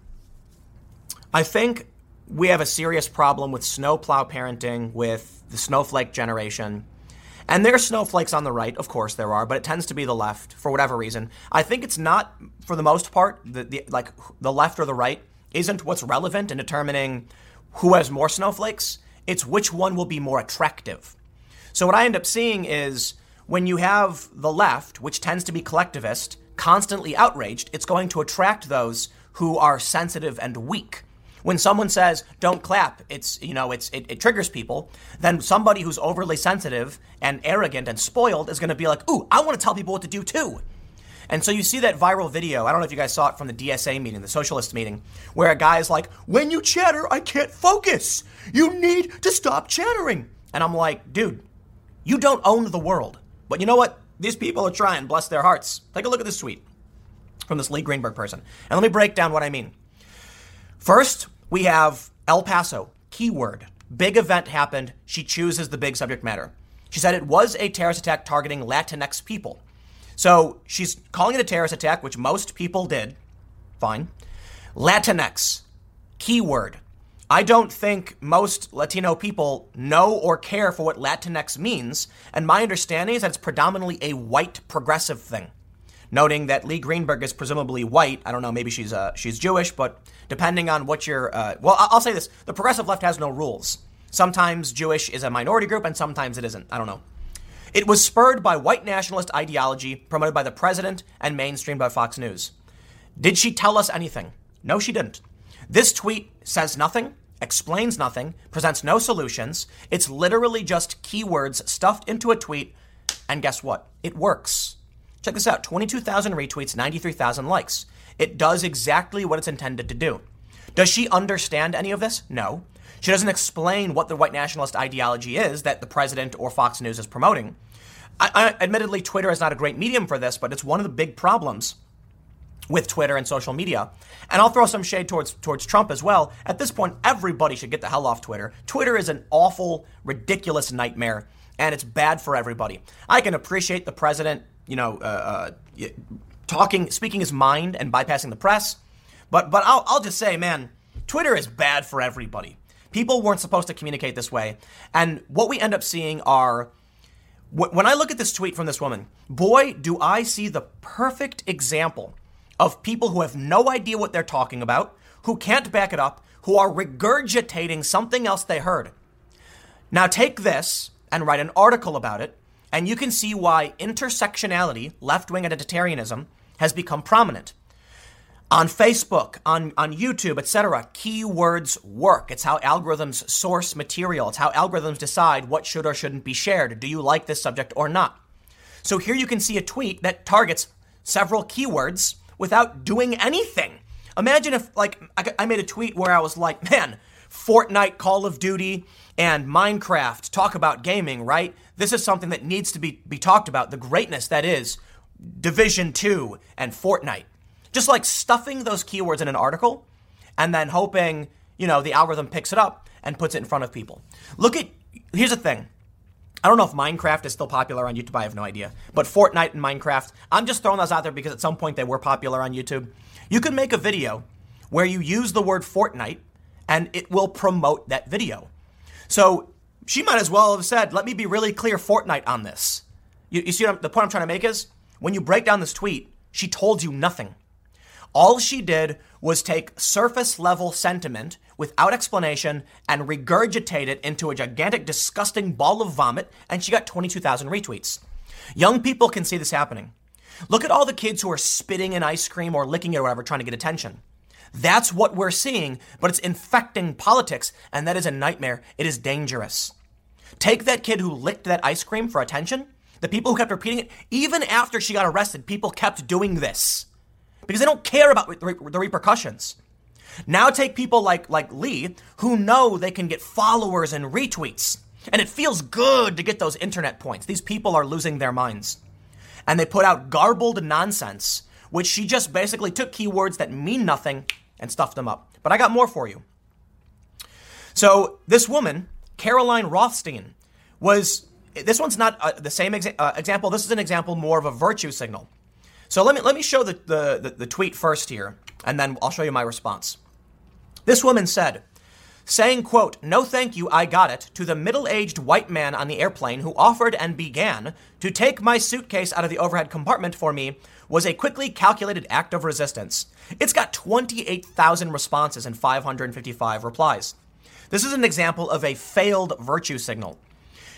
I think we have a serious problem with snowplow parenting, with the snowflake generation. And there are snowflakes on the right, of course there are, but it tends to be the left for whatever reason. I think it's not, for the most part, the, the like the left or the right isn't what's relevant in determining who has more snowflakes. It's which one will be more attractive. So what I end up seeing is when you have the left, which tends to be collectivist, constantly outraged, it's going to attract those who are sensitive and weak. When someone says "don't clap," it's you know it's it, it triggers people. Then somebody who's overly sensitive and arrogant and spoiled is going to be like, "Ooh, I want to tell people what to do too." And so you see that viral video. I don't know if you guys saw it from the DSA meeting, the socialist meeting, where a guy is like, "When you chatter, I can't focus. You need to stop chattering." And I'm like, "Dude, you don't own the world." But you know what? These people are trying. Bless their hearts. Take a look at this tweet from this Lee Greenberg person. And let me break down what I mean. First, we have El Paso, keyword. Big event happened. She chooses the big subject matter. She said it was a terrorist attack targeting Latinx people. So she's calling it a terrorist attack, which most people did. Fine. Latinx, keyword. I don't think most Latino people know or care for what Latinx means, and my understanding is that it's predominantly a white progressive thing noting that Lee Greenberg is presumably white. I don't know, maybe she's uh, she's Jewish, but depending on what you're, uh, well, I'll say this: the progressive left has no rules. Sometimes Jewish is a minority group, and sometimes it isn't. I don't know. It was spurred by white nationalist ideology promoted by the president and mainstreamed by Fox News. Did she tell us anything? No, she didn't. This tweet says nothing, explains nothing, presents no solutions. It's literally just keywords stuffed into a tweet, and guess what? It works. Check this out 22,000 retweets, 93,000 likes. It does exactly what it's intended to do. Does she understand any of this? No. She doesn't explain what the white nationalist ideology is that the president or Fox News is promoting. I, I, admittedly, Twitter is not a great medium for this, but it's one of the big problems with Twitter and social media. And I'll throw some shade towards towards Trump as well. At this point, everybody should get the hell off Twitter. Twitter is an awful, ridiculous nightmare, and it's bad for everybody. I can appreciate the president you know, uh, uh, talking, speaking his mind and bypassing the press. But but I'll, I'll just say, man, Twitter is bad for everybody People weren't supposed to communicate this way. And what we end up seeing are when I look at this tweet from this woman, boy, do I see the perfect example of people who have no idea what they're talking about, who can't back it up, who are regurgitating something else they heard. Now take this and write an article about it, and you can see why intersectionality, left wing identitarianism, has become prominent. On Facebook, on, on YouTube, etc., keywords work. It's how algorithms source material. It's how algorithms decide what should or shouldn't be shared. Do you like this subject or not? So here you can see a tweet that targets several keywords without doing anything. Imagine if, like, I made a tweet where I was like, man, Fortnite, Call of Duty, and Minecraft talk about gaming, right? This is something that needs to be, be talked about, the greatness that is Division 2 and Fortnite. Just like stuffing those keywords in an article and then hoping, you know, the algorithm picks it up and puts it in front of people. Look at, here's the thing. I don't know if Minecraft is still popular on YouTube. I have no idea. But Fortnite and Minecraft, I'm just throwing those out there because at some point they were popular on YouTube. You can make a video where you use the word Fortnite and it will promote that video. So she might as well have said, let me be really clear Fortnite on this. You, you see the point I'm trying to make is when you break down this tweet, she told you nothing. All she did was take surface level sentiment without explanation and regurgitate it into a gigantic, disgusting ball of vomit, and she got 22,000 retweets. Young people can see this happening. Look at all the kids who are spitting in ice cream or licking it or whatever, trying to get attention. That's what we're seeing, but it's infecting politics, and that is a nightmare. It is dangerous. Take that kid who licked that ice cream for attention. The people who kept repeating it, even after she got arrested, people kept doing this because they don't care about the repercussions. Now take people like, like Lee who know they can get followers and retweets. And it feels good to get those internet points. These people are losing their minds. And they put out garbled nonsense, which she just basically took keywords that mean nothing and stuffed them up. But I got more for you. So this woman, Caroline Rothstein, was this one's not uh, the same exa- uh, example. This is an example more of a virtue signal. So let me let me show the, the, the, the tweet first here, and then I'll show you my response. This woman said, saying, quote, no thank you, I got it, to the middle-aged white man on the airplane who offered and began to take my suitcase out of the overhead compartment for me was a quickly calculated act of resistance. It's got 28,000 responses and 555 replies. This is an example of a failed virtue signal.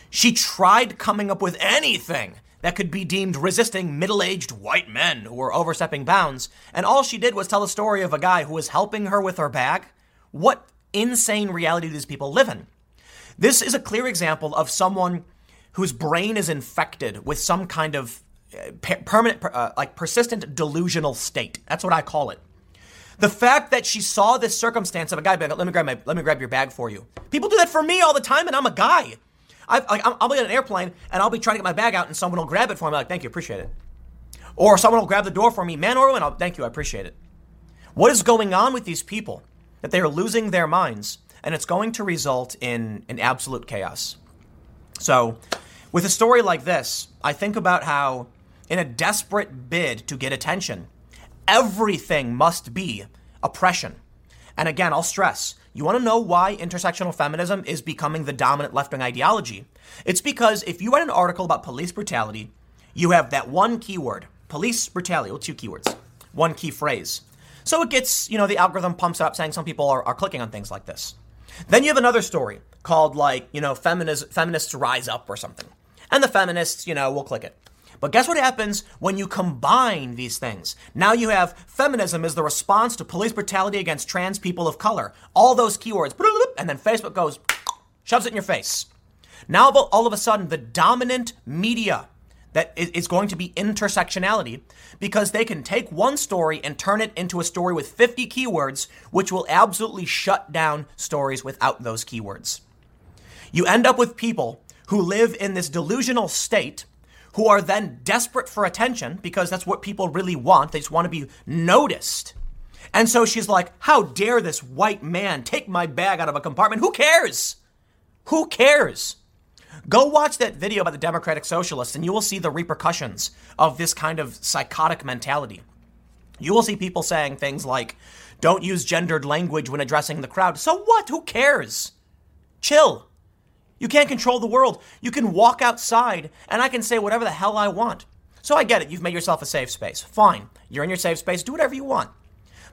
She tried coming up with anything that could be deemed resisting middle aged white men who were overstepping bounds, and all she did was tell a story of a guy who was helping her with her bag. What insane reality do these people live in? This is a clear example of someone whose brain is infected with some kind of uh, permanent, uh, like persistent delusional state. That's what I call it. The fact that she saw this circumstance of a guy being, let me grab my, let me grab your bag for you. People do that for me all the time, and I'm a guy. I, like, I'll be on an airplane and I'll be trying to get my bag out and someone will grab it for me. Like, thank you, appreciate it. Or someone will grab the door for me, man or woman. I'll, thank you, I appreciate it. What is going on with these people? That they are losing their minds, and it's going to result in an absolute chaos. So, with a story like this, I think about how, in a desperate bid to get attention, everything must be oppression. And again, I'll stress you want to know why intersectional feminism is becoming the dominant left wing ideology? It's because if you write an article about police brutality, you have that one keyword, police brutality, well, two keywords, one key phrase. So it gets, you know, the algorithm pumps up saying some people are, are clicking on things like this. Then you have another story called, like, you know, feminist, feminists rise up or something. And the feminists, you know, will click it. But guess what happens when you combine these things? Now you have feminism is the response to police brutality against trans people of color. All those keywords, and then Facebook goes, shoves it in your face. Now all of a sudden, the dominant media that is going to be intersectionality because they can take one story and turn it into a story with 50 keywords, which will absolutely shut down stories without those keywords. You end up with people who live in this delusional state who are then desperate for attention because that's what people really want. They just want to be noticed. And so she's like, How dare this white man take my bag out of a compartment? Who cares? Who cares? Go watch that video about the Democratic Socialists and you will see the repercussions of this kind of psychotic mentality. You will see people saying things like, Don't use gendered language when addressing the crowd. So what? Who cares? Chill. You can't control the world. You can walk outside and I can say whatever the hell I want. So I get it. You've made yourself a safe space. Fine. You're in your safe space. Do whatever you want.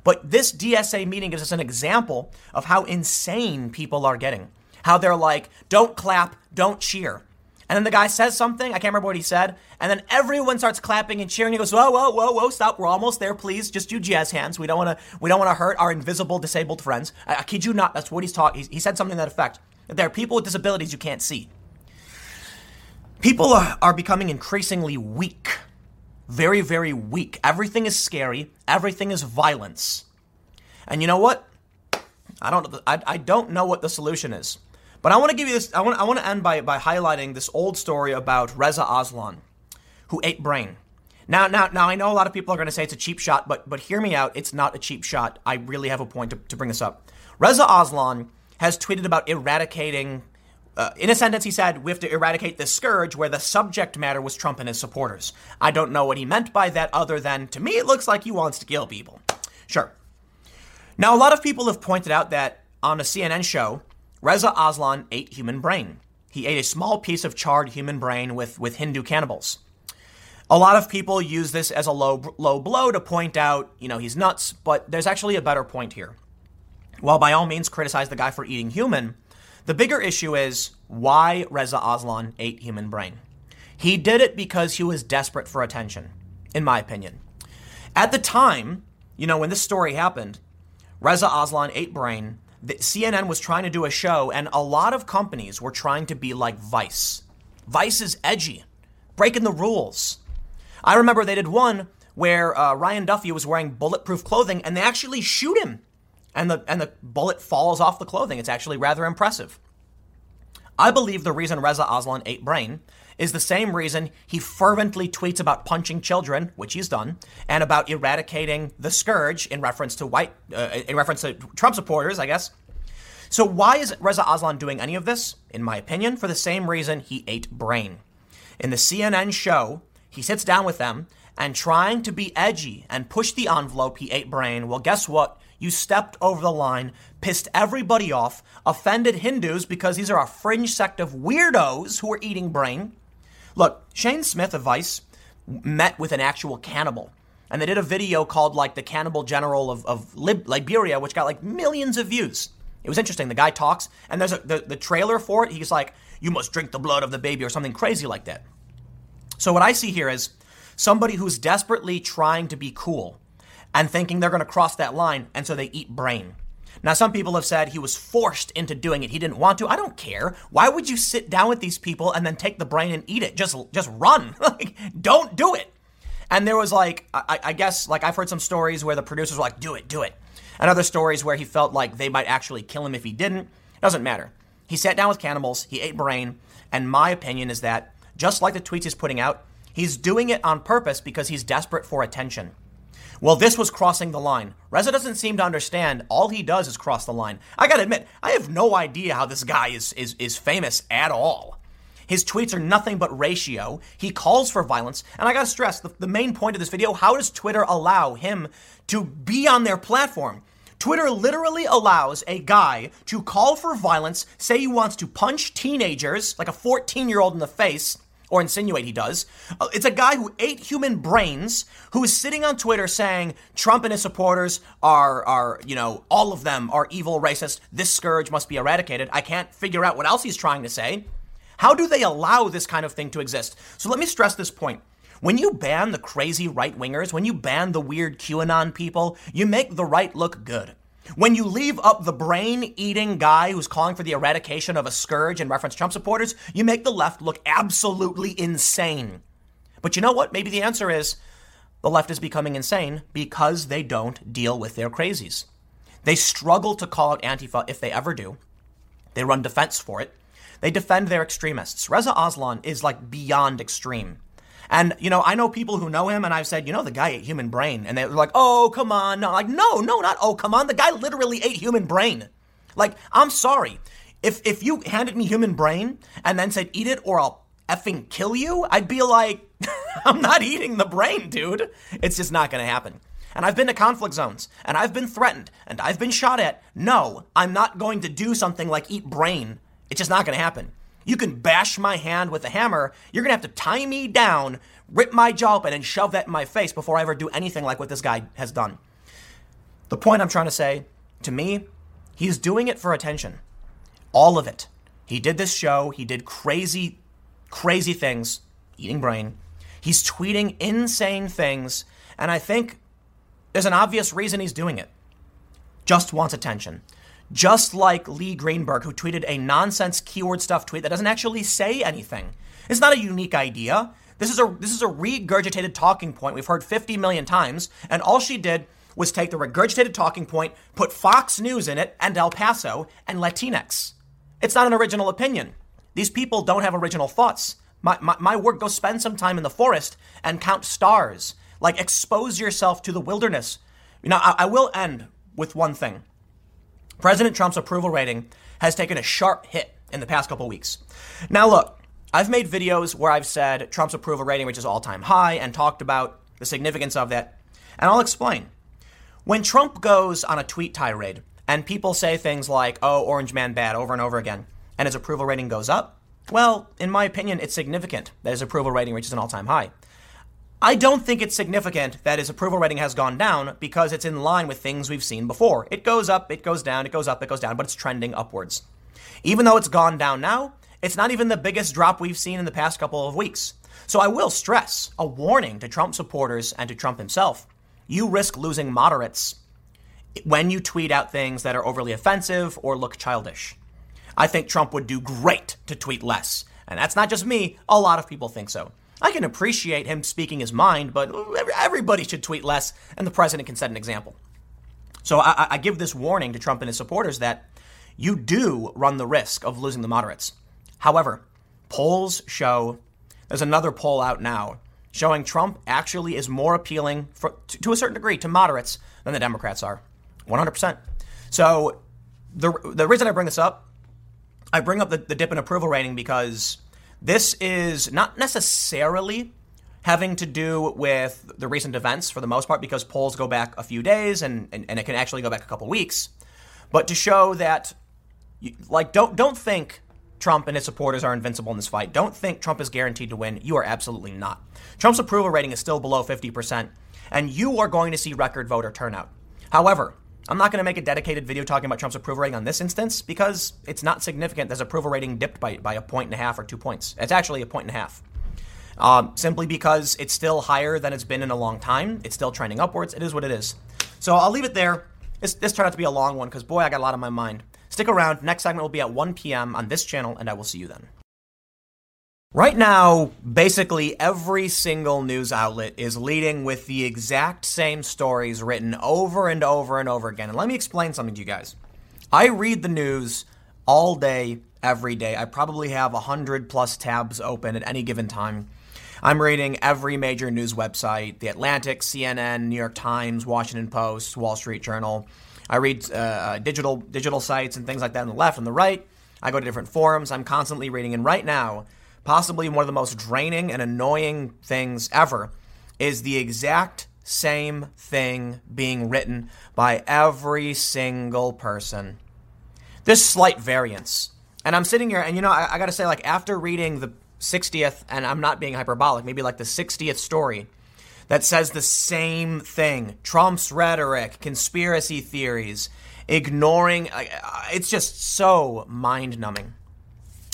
But this DSA meeting gives us an example of how insane people are getting. How they're like, don't clap, don't cheer. And then the guy says something, I can't remember what he said, and then everyone starts clapping and cheering. He goes, "Whoa, whoa, whoa, whoa! Stop! We're almost there. Please, just do jazz hands. We don't want to. We don't want to hurt our invisible disabled friends." I, I, kid you not. That's what he's talking. He, he said something to that effect. There are people with disabilities you can't see. People are, are becoming increasingly weak. Very, very weak. Everything is scary. Everything is violence. And you know what? I don't. I, I don't know what the solution is. But I want to give you this. I want. I want to end by by highlighting this old story about Reza Aslan, who ate brain. Now, now, now, I know a lot of people are going to say it's a cheap shot, but but hear me out. It's not a cheap shot. I really have a point to, to bring this up. Reza Aslan has tweeted about eradicating. Uh, in a sentence, he said, We have to eradicate this scourge where the subject matter was Trump and his supporters. I don't know what he meant by that, other than to me, it looks like he wants to kill people. Sure. Now, a lot of people have pointed out that on a CNN show, Reza Aslan ate human brain. He ate a small piece of charred human brain with, with Hindu cannibals. A lot of people use this as a low, low blow to point out, you know, he's nuts, but there's actually a better point here. While by all means criticize the guy for eating human, the bigger issue is why Reza Aslan ate human brain. He did it because he was desperate for attention, in my opinion. At the time, you know, when this story happened, Reza Aslan ate brain. CNN was trying to do a show, and a lot of companies were trying to be like Vice. Vice is edgy, breaking the rules. I remember they did one where uh, Ryan Duffy was wearing bulletproof clothing, and they actually shoot him and the and the bullet falls off the clothing. It's actually rather impressive. I believe the reason Reza Aslan ate brain is the same reason he fervently tweets about punching children, which he's done, and about eradicating the scourge in reference to white, uh, in reference to Trump supporters, I guess. So why is Reza Aslan doing any of this? In my opinion, for the same reason he ate brain. In the CNN show, he sits down with them and trying to be edgy and push the envelope, he ate brain. Well, guess what? You stepped over the line, pissed everybody off, offended Hindus because these are a fringe sect of weirdos who are eating brain. Look, Shane Smith of Vice met with an actual cannibal. And they did a video called like the Cannibal General of, of Lib- Liberia, which got like millions of views. It was interesting. The guy talks, and there's a, the, the trailer for it. He's like, You must drink the blood of the baby, or something crazy like that. So, what I see here is somebody who's desperately trying to be cool and thinking they're going to cross that line, and so they eat brain. Now, some people have said he was forced into doing it. He didn't want to. I don't care. Why would you sit down with these people and then take the brain and eat it? Just, just run. like, don't do it. And there was like, I, I, guess, like I've heard some stories where the producers were like, do it, do it. And other stories where he felt like they might actually kill him if he didn't. It doesn't matter. He sat down with cannibals, he ate brain, and my opinion is that, just like the tweets he's putting out, he's doing it on purpose because he's desperate for attention. Well, this was crossing the line. Reza doesn't seem to understand. All he does is cross the line. I gotta admit, I have no idea how this guy is, is, is famous at all. His tweets are nothing but ratio. He calls for violence. And I gotta stress the, the main point of this video how does Twitter allow him to be on their platform? Twitter literally allows a guy to call for violence, say he wants to punch teenagers, like a 14 year old in the face, or insinuate he does. Uh, it's a guy who ate human brains, who is sitting on Twitter saying Trump and his supporters are, are, you know, all of them are evil, racist. This scourge must be eradicated. I can't figure out what else he's trying to say. How do they allow this kind of thing to exist? So let me stress this point. When you ban the crazy right wingers, when you ban the weird QAnon people, you make the right look good. When you leave up the brain eating guy who's calling for the eradication of a scourge in reference Trump supporters, you make the left look absolutely insane. But you know what? Maybe the answer is the left is becoming insane because they don't deal with their crazies. They struggle to call out Antifa if they ever do. They run defense for it. They defend their extremists. Reza Aslan is like beyond extreme. And, you know, I know people who know him, and I've said, you know, the guy ate human brain. And they're like, oh, come on. No, like, no, no, not oh, come on. The guy literally ate human brain. Like, I'm sorry. If, if you handed me human brain and then said, eat it or I'll effing kill you, I'd be like, I'm not eating the brain, dude. It's just not going to happen. And I've been to conflict zones, and I've been threatened, and I've been shot at. No, I'm not going to do something like eat brain It's just not going to happen. You can bash my hand with a hammer. You're going to have to tie me down, rip my jaw open, and shove that in my face before I ever do anything like what this guy has done. The point I'm trying to say, to me, he's doing it for attention. All of it. He did this show. He did crazy, crazy things, eating brain. He's tweeting insane things. And I think there's an obvious reason he's doing it. Just wants attention. Just like Lee Greenberg, who tweeted a nonsense keyword stuff tweet that doesn't actually say anything. It's not a unique idea. This is a this is a regurgitated talking point we've heard 50 million times, and all she did was take the regurgitated talking point, put Fox News in it, and El Paso, and Latinx. It's not an original opinion. These people don't have original thoughts. My, my, my word, go spend some time in the forest and count stars. Like, expose yourself to the wilderness. You know, I, I will end with one thing. President Trump's approval rating has taken a sharp hit in the past couple weeks. Now, look, I've made videos where I've said Trump's approval rating reaches all time high and talked about the significance of that. And I'll explain. When Trump goes on a tweet tirade and people say things like, oh, Orange Man bad over and over again, and his approval rating goes up, well, in my opinion, it's significant that his approval rating reaches an all time high. I don't think it's significant that his approval rating has gone down because it's in line with things we've seen before. It goes up, it goes down, it goes up, it goes down, but it's trending upwards. Even though it's gone down now, it's not even the biggest drop we've seen in the past couple of weeks. So I will stress a warning to Trump supporters and to Trump himself. You risk losing moderates when you tweet out things that are overly offensive or look childish. I think Trump would do great to tweet less. And that's not just me, a lot of people think so. I can appreciate him speaking his mind, but everybody should tweet less, and the president can set an example. So I, I, give this warning to Trump and his supporters that you do run the risk of losing the moderates. However, polls show there's another poll out now showing Trump actually is more appealing for, to, to a certain degree to moderates than the Democrats are. 100%. So the, the reason I bring this up, I bring up the, the dip in approval rating because this is not necessarily having to do with the recent events for the most part, because polls go back a few days and, and, and it can actually go back a couple weeks. But to show that, like, don't, don't think Trump and his supporters are invincible in this fight. Don't think Trump is guaranteed to win. You are absolutely not. Trump's approval rating is still below 50%, and you are going to see record voter turnout. However, I'm not going to make a dedicated video talking about Trump's approval rating on this instance because it's not significant. His approval rating dipped by, by a point and a half or two points. It's actually a point and a half. Um, simply because it's still higher than it's been in a long time. It's still trending upwards. It is what it is. So I'll leave it there. This, this turned out to be a long one because, boy, I got a lot on my mind. Stick around. Next segment will be at 1 p.m. on this channel, and I will see you then. Right now, basically every single news outlet is leading with the exact same stories written over and over and over again. And let me explain something to you guys. I read the news all day, every day. I probably have 100 plus tabs open at any given time. I'm reading every major news website The Atlantic, CNN, New York Times, Washington Post, Wall Street Journal. I read uh, uh digital, digital sites and things like that on the left and the right. I go to different forums. I'm constantly reading. And right now, possibly one of the most draining and annoying things ever, is the exact same thing being written by every single person. This slight variance. And I'm sitting here, and you know, I, I gotta say, like, after reading the 60th, and I'm not being hyperbolic, maybe like the 60th story that says the same thing Trump's rhetoric, conspiracy theories, ignoring, it's just so mind numbing.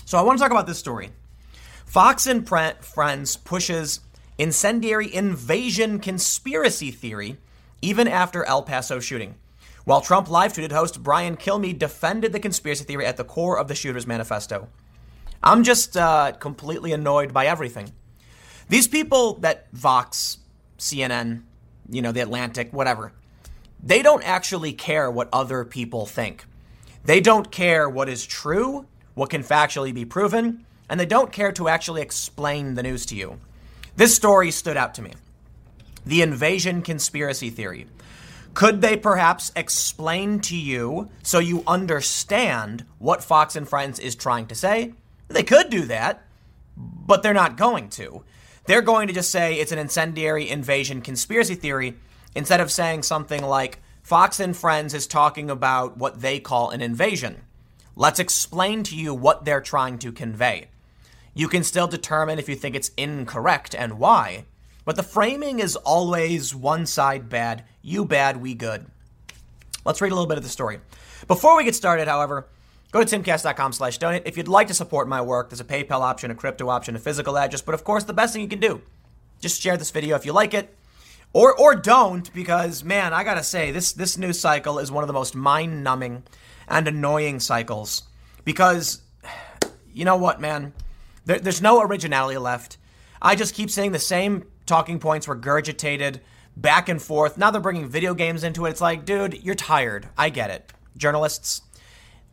So I wanna talk about this story. Fox and Friends pushes incendiary invasion conspiracy theory even after El Paso shooting. While Trump live tweeted, host Brian Kilmeade defended the conspiracy theory at the core of the shooter's manifesto. I'm just uh, completely annoyed by everything. These people that Vox, CNN, you know, The Atlantic, whatever, they don't actually care what other people think. They don't care what is true, what can factually be proven, and they don't care to actually explain the news to you. This story stood out to me. The invasion conspiracy theory. Could they perhaps explain to you so you understand what Fox and Friends is trying to say? They could do that, but they're not going to. They're going to just say it's an incendiary invasion conspiracy theory instead of saying something like Fox and Friends is talking about what they call an invasion. Let's explain to you what they're trying to convey. You can still determine if you think it's incorrect and why, but the framing is always one side bad, you bad, we good. Let's read a little bit of the story. Before we get started, however, go to timcast.com slash donate. If you'd like to support my work, there's a PayPal option, a crypto option, a physical address, but of course, the best thing you can do, just share this video if you like it. Or, or don't, because man, I gotta say, this, this news cycle is one of the most mind numbing and annoying cycles. Because, you know what, man? There, there's no originality left. I just keep seeing the same talking points regurgitated back and forth. Now they're bringing video games into it. It's like, dude, you're tired. I get it. Journalists,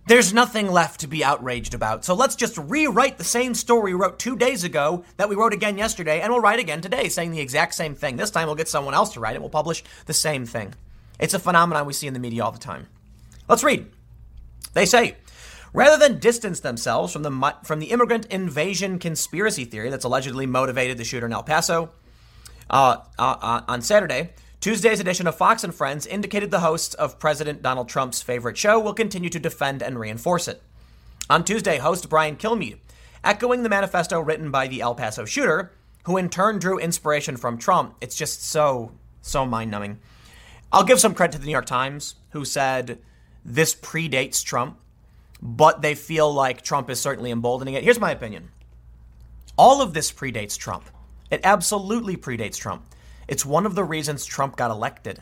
there's nothing left to be outraged about. So let's just rewrite the same story we wrote two days ago that we wrote again yesterday, and we'll write again today, saying the exact same thing. This time we'll get someone else to write it. We'll publish the same thing. It's a phenomenon we see in the media all the time. Let's read. They say, rather than distance themselves from the from the immigrant invasion conspiracy theory that's allegedly motivated the shooter in El Paso, uh, uh, uh, on Saturday, Tuesday's edition of Fox and Friends indicated the hosts of President Donald Trump's favorite show will continue to defend and reinforce it. On Tuesday, host Brian Kilmeade, echoing the manifesto written by the El Paso shooter, who in turn drew inspiration from Trump, it's just so, so mind numbing. I'll give some credit to the New York Times, who said this predates Trump, but they feel like Trump is certainly emboldening it. Here's my opinion all of this predates Trump. It absolutely predates Trump. It's one of the reasons Trump got elected.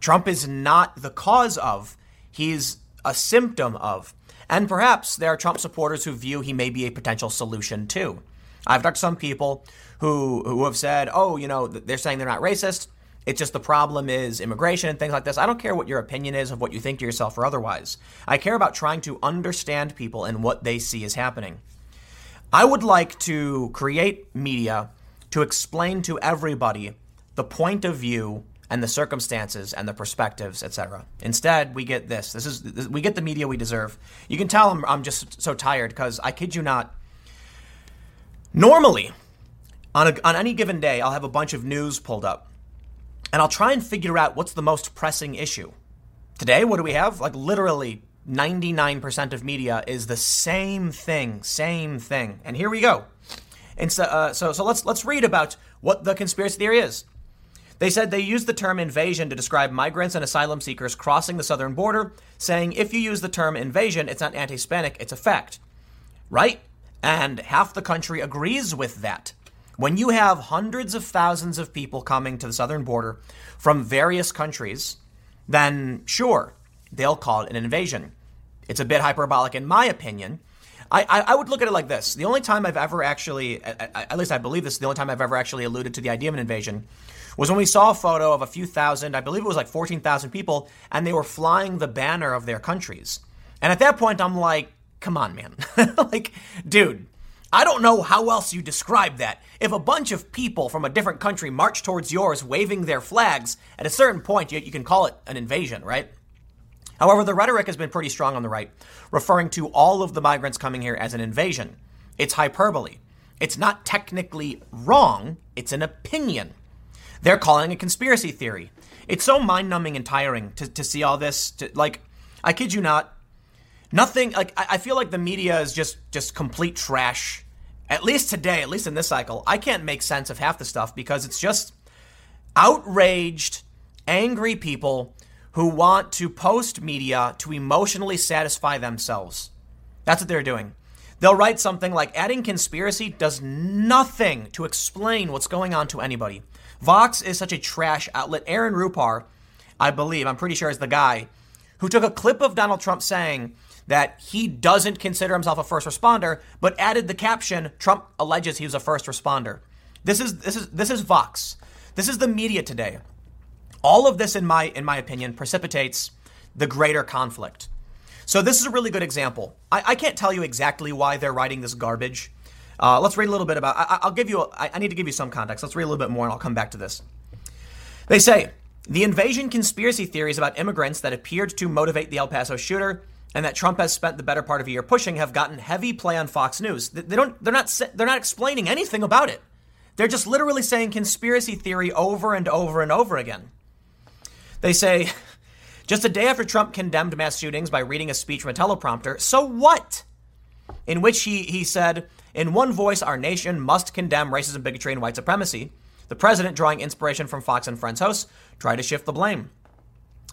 Trump is not the cause of, he's a symptom of. And perhaps there are Trump supporters who view he may be a potential solution too. I've talked to some people who who have said, "Oh, you know, they're saying they're not racist. It's just the problem is immigration and things like this. I don't care what your opinion is of what you think to yourself or otherwise. I care about trying to understand people and what they see is happening. I would like to create media to explain to everybody the point of view and the circumstances and the perspectives, etc. Instead, we get this. This is this, we get the media we deserve. You can tell I'm, I'm just so tired because I kid you not. Normally, on a, on any given day, I'll have a bunch of news pulled up, and I'll try and figure out what's the most pressing issue. Today, what do we have? Like literally 99% of media is the same thing, same thing. And here we go. And so, uh, so, so let's let's read about what the conspiracy theory is. They said they used the term invasion to describe migrants and asylum seekers crossing the southern border, saying if you use the term invasion, it's not anti Hispanic, it's a fact. Right? And half the country agrees with that. When you have hundreds of thousands of people coming to the southern border from various countries, then sure, they'll call it an invasion. It's a bit hyperbolic, in my opinion. I, I, I would look at it like this. The only time I've ever actually, at, at least I believe this, the only time I've ever actually alluded to the idea of an invasion was when we saw a photo of a few thousand, I believe it was like 14,000 people, and they were flying the banner of their countries. And at that point, I'm like, come on, man. like, dude, I don't know how else you describe that. If a bunch of people from a different country march towards yours waving their flags, at a certain point, you, you can call it an invasion, right? However, the rhetoric has been pretty strong on the right, referring to all of the migrants coming here as an invasion. It's hyperbole. It's not technically wrong, it's an opinion. They're calling a conspiracy theory. It's so mind numbing and tiring to, to see all this. To, like, I kid you not, nothing, like, I, I feel like the media is just, just complete trash. At least today, at least in this cycle, I can't make sense of half the stuff because it's just outraged, angry people who want to post media to emotionally satisfy themselves. That's what they're doing. They'll write something like adding conspiracy does nothing to explain what's going on to anybody. Vox is such a trash outlet. Aaron Rupar, I believe, I'm pretty sure is the guy who took a clip of Donald Trump saying that he doesn't consider himself a first responder, but added the caption Trump alleges he was a first responder. This is this is this is Vox. This is the media today. All of this in my in my opinion precipitates the greater conflict. So this is a really good example. I, I can't tell you exactly why they're writing this garbage. Uh, let's read a little bit about. I, will give you. I need to give you some context. Let's read a little bit more, and I'll come back to this. They say the invasion conspiracy theories about immigrants that appeared to motivate the El Paso shooter and that Trump has spent the better part of a year pushing have gotten heavy play on Fox News. They don't. They're not. They're not explaining anything about it. They're just literally saying conspiracy theory over and over and over again. They say Just a day after Trump condemned mass shootings by reading a speech from a teleprompter, so what? In which he, he said, In one voice, our nation must condemn racism, bigotry, and white supremacy. The president, drawing inspiration from Fox and Friends hosts, tried to shift the blame.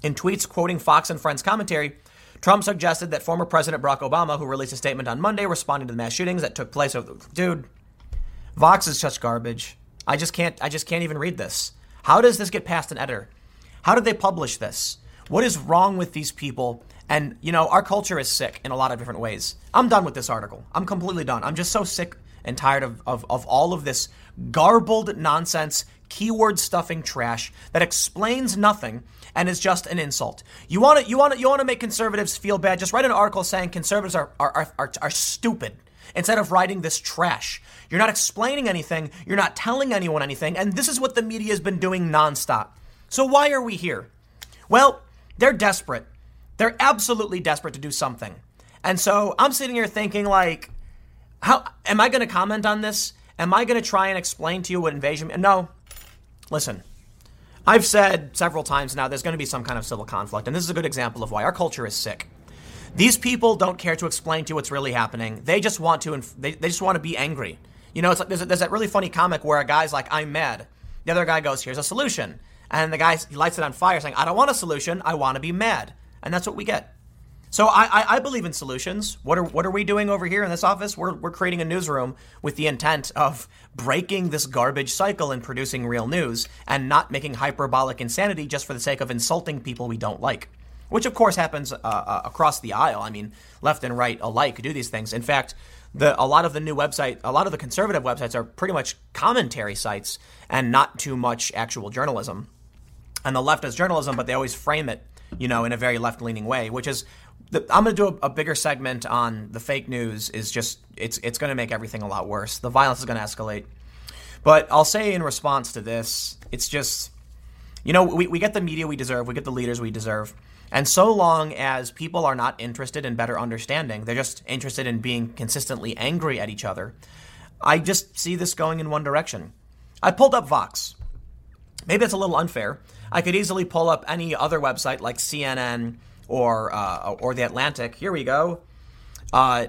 In tweets quoting Fox and Friends commentary, Trump suggested that former President Barack Obama, who released a statement on Monday responding to the mass shootings that took place, over, dude, Vox is such garbage. I just can't. I just can't even read this. How does this get past an editor? How did they publish this? What is wrong with these people? And you know, our culture is sick in a lot of different ways. I'm done with this article. I'm completely done. I'm just so sick and tired of, of, of all of this garbled nonsense, keyword stuffing trash that explains nothing and is just an insult. You want to you want to you want to make conservatives feel bad? Just write an article saying conservatives are are, are, are, are stupid instead of writing this trash. You're not explaining anything. You're not telling anyone anything, and this is what the media has been doing nonstop. So why are we here? Well, they're desperate. They're absolutely desperate to do something. And so I'm sitting here thinking like how am I going to comment on this? Am I going to try and explain to you what invasion No. Listen. I've said several times now there's going to be some kind of civil conflict, and this is a good example of why our culture is sick. These people don't care to explain to you what's really happening. They just want to, they, they just want to be angry. You know, it's like there's, a, there's that really funny comic where a guy's like, I'm mad. The other guy goes, Here's a solution. And the guy lights it on fire saying, I don't want a solution. I want to be mad. And that's what we get. So I, I, I, believe in solutions. What are what are we doing over here in this office? We're, we're creating a newsroom with the intent of breaking this garbage cycle and producing real news and not making hyperbolic insanity just for the sake of insulting people we don't like. Which of course happens uh, uh, across the aisle. I mean, left and right alike do these things. In fact, the, a lot of the new website, a lot of the conservative websites are pretty much commentary sites and not too much actual journalism. And the left is journalism, but they always frame it, you know, in a very left-leaning way, which is the, I'm going to do a, a, bigger segment on the fake news. Is just it's it's going to make everything a lot worse. The violence is going to escalate. But I'll say in response to this, it's just you know we, we get the media we deserve, we get the leaders we deserve. And so long as people are not interested in better understanding, they're just interested in being consistently angry at each other. I just see this going in one direction. I pulled up Vox. Maybe it's a little unfair. I could easily pull up any other website like CNN or uh, or the Atlantic. Here we go. Uh,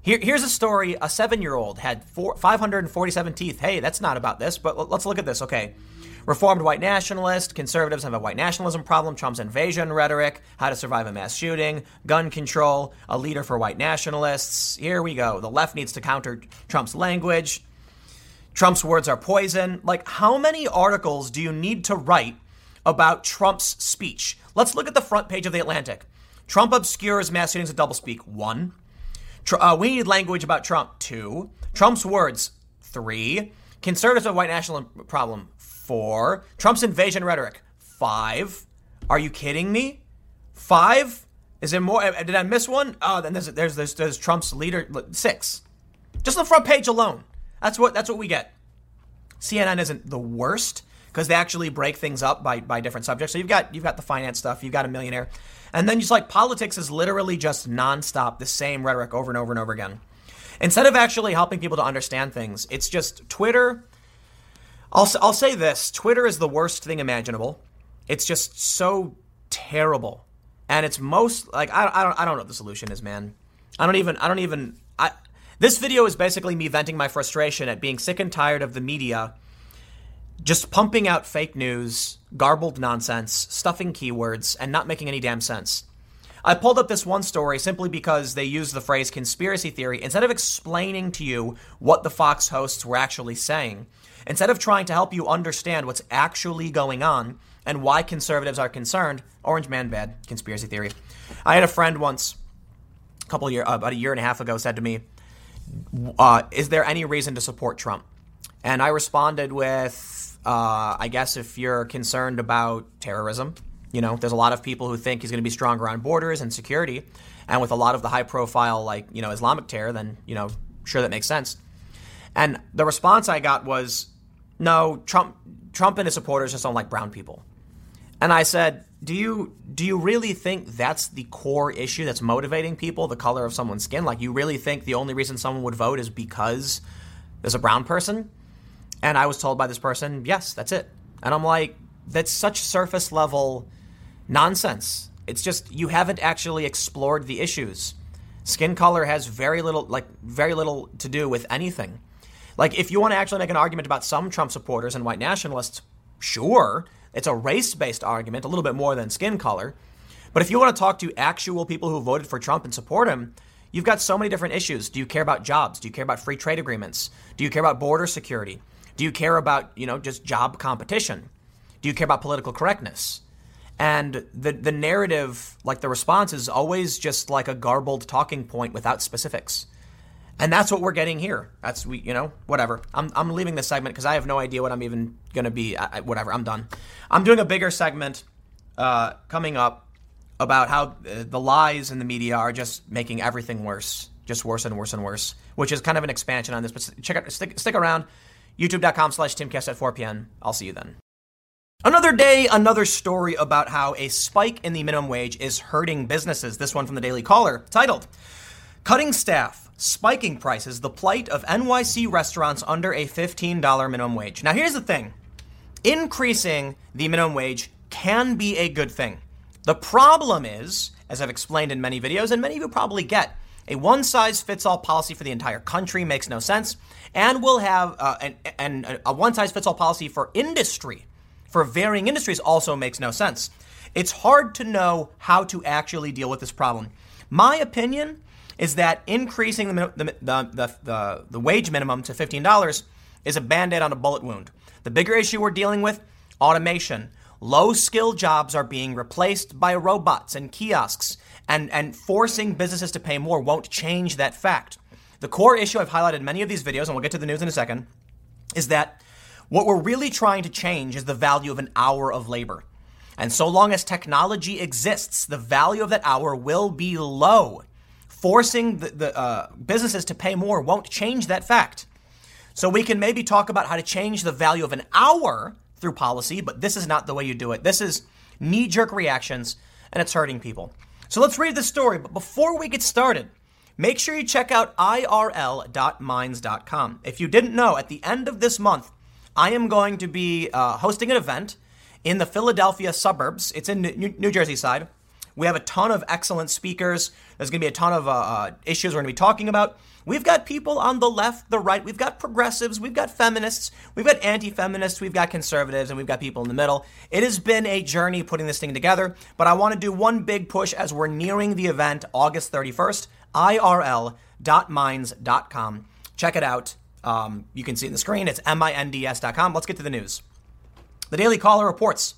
here, here's a story. A seven-year-old had four, 547 teeth. Hey, that's not about this, but let's look at this. Okay. Reformed white nationalist, conservatives have a white nationalism problem, Trump's invasion rhetoric, how to survive a mass shooting, gun control, a leader for white nationalists. Here we go. The left needs to counter Trump's language. Trump's words are poison. Like, how many articles do you need to write about Trump's speech? Let's look at the front page of The Atlantic. Trump obscures mass shootings of doublespeak. One. Tr- uh, we need language about Trump. Two. Trump's words. Three. Conservatives a white national problem. Four. Trump's invasion rhetoric. Five. Are you kidding me? Five. Is there more? Did I miss one? Oh, then there's there's there's, there's Trump's leader. Six. Just the front page alone. That's what that's what we get. CNN isn't the worst because they actually break things up by, by different subjects. So you've got you've got the finance stuff, you've got a millionaire, and then just like politics is literally just nonstop the same rhetoric over and over and over again. Instead of actually helping people to understand things, it's just Twitter. I'll I'll say this: Twitter is the worst thing imaginable. It's just so terrible, and it's most like I, I don't I don't know what the solution is, man. I don't even I don't even I. This video is basically me venting my frustration at being sick and tired of the media just pumping out fake news, garbled nonsense, stuffing keywords, and not making any damn sense. I pulled up this one story simply because they used the phrase conspiracy theory instead of explaining to you what the Fox hosts were actually saying. Instead of trying to help you understand what's actually going on and why conservatives are concerned, Orange Man bad, conspiracy theory. I had a friend once, a couple year, about a year and a half ago, said to me, uh, "Is there any reason to support Trump?" And I responded with, uh, I guess if you're concerned about terrorism, you know, there's a lot of people who think he's going to be stronger on borders and security. And with a lot of the high profile, like, you know, Islamic terror, then, you know, sure that makes sense. And the response I got was, no, Trump, Trump and his supporters just don't like brown people. And I said, do you do you really think that's the core issue that's motivating people, the color of someone's skin? Like you really think the only reason someone would vote is because there's a brown person? And I was told by this person, yes, that's it. And I'm like, that's such surface level Nonsense. It's just you haven't actually explored the issues. Skin color has very little, like, very little to do with anything. Like, if you want to actually make an argument about some Trump supporters and white nationalists, sure, it's a race based argument, a little bit more than skin color. But if you want to talk to actual people who voted for Trump and support him, you've got so many different issues. Do you care about jobs? Do you care about free trade agreements? Do you care about border security? Do you care about, you know, just job competition? Do you care about political correctness? And the the narrative, like the response, is always just like a garbled talking point without specifics. And that's what we're getting here. That's we, you know, whatever. I'm I'm leaving this segment because I have no idea what I'm even gonna be. I, whatever. I'm done. I'm doing a bigger segment uh, coming up about how uh, the lies in the media are just making everything worse, just worse and worse and worse. Which is kind of an expansion on this. But check out, stick stick around. YouTube.com/slash TimCast at 4 p.m. I'll see you then. Another day, another story about how a spike in the minimum wage is hurting businesses. This one from the Daily Caller, titled Cutting Staff, Spiking Prices, the Plight of NYC Restaurants Under a $15 Minimum Wage. Now, here's the thing increasing the minimum wage can be a good thing. The problem is, as I've explained in many videos, and many of you probably get, a one size fits all policy for the entire country makes no sense, and we'll have uh, an, an, a one size fits all policy for industry for varying industries also makes no sense. It's hard to know how to actually deal with this problem. My opinion is that increasing the, the, the, the, the wage minimum to $15 is a band aid on a bullet wound. The bigger issue we're dealing with automation. Low skill jobs are being replaced by robots and kiosks, and, and forcing businesses to pay more won't change that fact. The core issue I've highlighted in many of these videos, and we'll get to the news in a second, is that what we're really trying to change is the value of an hour of labor. And so long as technology exists, the value of that hour will be low. Forcing the, the uh, businesses to pay more won't change that fact. So we can maybe talk about how to change the value of an hour through policy, but this is not the way you do it. This is knee jerk reactions, and it's hurting people. So let's read the story. But before we get started, make sure you check out irl.minds.com. If you didn't know, at the end of this month, I am going to be uh, hosting an event in the Philadelphia suburbs. It's in New, New, Jersey side. We have a ton of excellent speakers. There's going to be a ton of uh, uh, issues we're going to be talking about. We've got people on the left, the right. We've got progressives. We've got feminists. We've got anti feminists. We've got conservatives. And we've got people in the middle. It has been a journey putting this thing together. But I want to do one big push as we're nearing the event August 31st. IRL.minds.com. Check it out. Um, you can see in the screen. It's minds.com. Let's get to the news. The Daily Caller reports.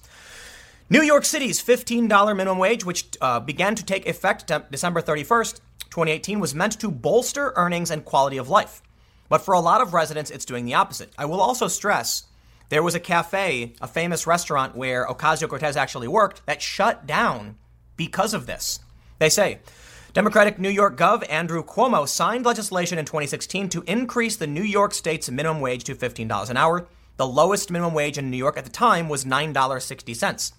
New York City's $15 minimum wage, which uh, began to take effect December 31st, 2018, was meant to bolster earnings and quality of life. But for a lot of residents, it's doing the opposite. I will also stress there was a cafe, a famous restaurant where Ocasio Cortez actually worked, that shut down because of this. They say Democratic New York Gov Andrew Cuomo signed legislation in 2016 to increase the New York state's minimum wage to $15 an hour. The lowest minimum wage in New York at the time was $9.60.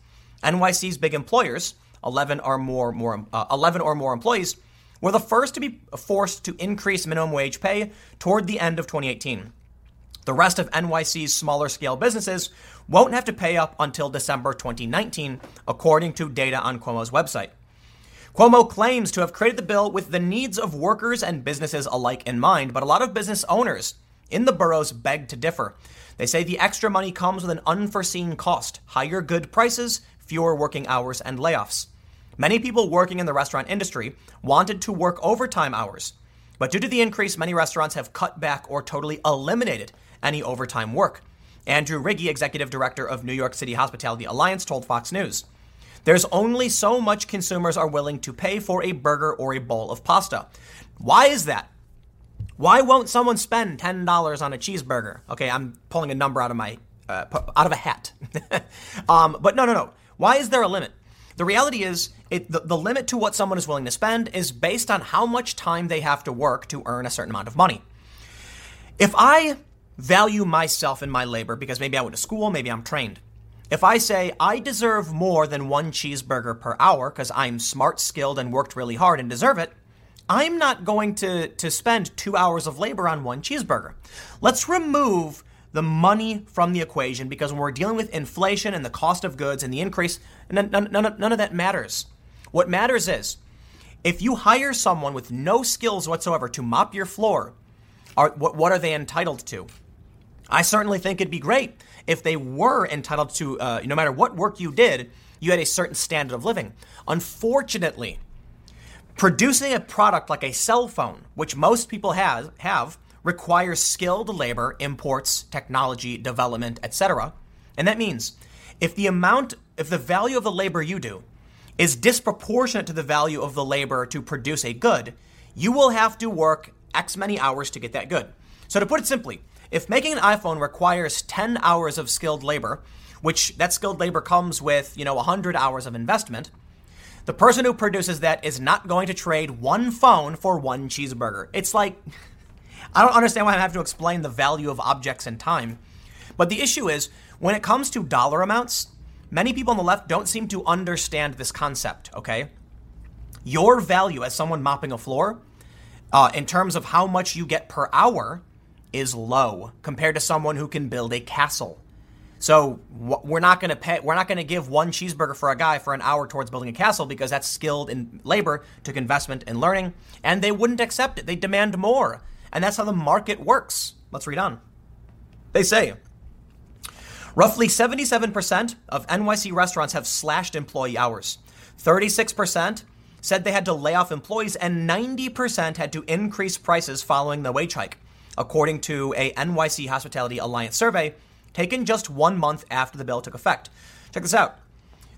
NYC's big employers, 11 or more, more uh, 11 or more employees, were the first to be forced to increase minimum wage pay toward the end of 2018. The rest of NYC's smaller scale businesses won't have to pay up until December 2019, according to data on Cuomo's website. Cuomo claims to have created the bill with the needs of workers and businesses alike in mind, but a lot of business owners in the boroughs beg to differ. They say the extra money comes with an unforeseen cost higher good prices, fewer working hours, and layoffs. Many people working in the restaurant industry wanted to work overtime hours, but due to the increase, many restaurants have cut back or totally eliminated any overtime work. Andrew Riggi, executive director of New York City Hospitality Alliance, told Fox News. There's only so much consumers are willing to pay for a burger or a bowl of pasta. Why is that? Why won't someone spend $10 on a cheeseburger? Okay, I'm pulling a number out of my uh, out of a hat. um, but no, no, no. Why is there a limit? The reality is, it, the, the limit to what someone is willing to spend is based on how much time they have to work to earn a certain amount of money. If I value myself and my labor because maybe I went to school, maybe I'm trained, if I say I deserve more than one cheeseburger per hour because I'm smart, skilled, and worked really hard and deserve it, I'm not going to, to spend two hours of labor on one cheeseburger. Let's remove the money from the equation because when we're dealing with inflation and the cost of goods and the increase, none, none, none, of that matters. What matters is if you hire someone with no skills whatsoever to mop your floor, are, what, what are they entitled to? I certainly think it'd be great if they were entitled to, uh, no matter what work you did, you had a certain standard of living. Unfortunately, producing a product like a cell phone, which most people have, have requires skilled labor, imports, technology, development, etc. And that means if the amount, if the value of the labor you do is disproportionate to the value of the labor to produce a good, you will have to work X many hours to get that good. So to put it simply, if making an iPhone requires 10 hours of skilled labor, which that skilled labor comes with, you know, 100 hours of investment, the person who produces that is not going to trade one phone for one cheeseburger. It's like I don't understand why I have to explain the value of objects and time. But the issue is, when it comes to dollar amounts, many people on the left don't seem to understand this concept, okay? Your value as someone mopping a floor, uh, in terms of how much you get per hour, is low compared to someone who can build a castle. So we're not going to pay. We're not going to give one cheeseburger for a guy for an hour towards building a castle because that's skilled in labor, took investment in learning, and they wouldn't accept it. They demand more. And that's how the market works. Let's read on. They say roughly 77% of NYC restaurants have slashed employee hours. 36% said they had to lay off employees, and 90% had to increase prices following the wage hike, according to a NYC Hospitality Alliance survey taken just one month after the bill took effect. Check this out.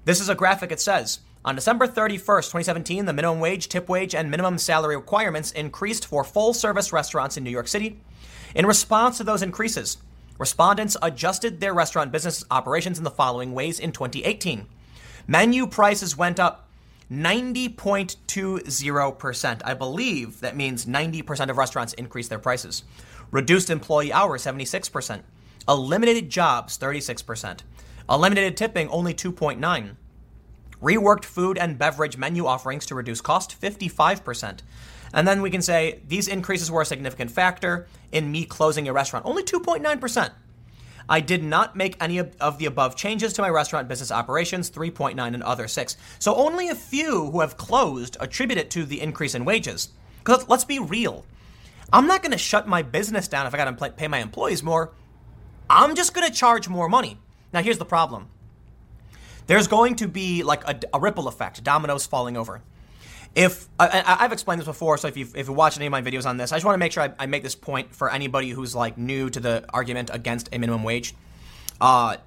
This is a graphic. It says on December 31st, 2017, the minimum wage, tip wage, and minimum salary requirements increased for full service restaurants in New York City. In response to those increases, respondents adjusted their restaurant business operations in the following ways in 2018. Menu prices went up 90.20%. I believe that means 90% of restaurants increased their prices. Reduced employee hours, 76%. Eliminated jobs, 36%. Eliminated tipping, only 2.9. Reworked food and beverage menu offerings to reduce cost 55%. And then we can say these increases were a significant factor in me closing a restaurant, only 2.9%. I did not make any of the above changes to my restaurant business operations, 3.9 and other 6. So only a few who have closed attribute it to the increase in wages. Because let's be real. I'm not going to shut my business down if I got to pay my employees more. I'm just going to charge more money. Now here's the problem. There's going to be like a, a ripple effect, dominoes falling over. If I, have explained this before, so if you've, if you watched any of my videos on this, I just want to make sure I, I, make this point for anybody who's like new to the argument against a minimum wage. Uh,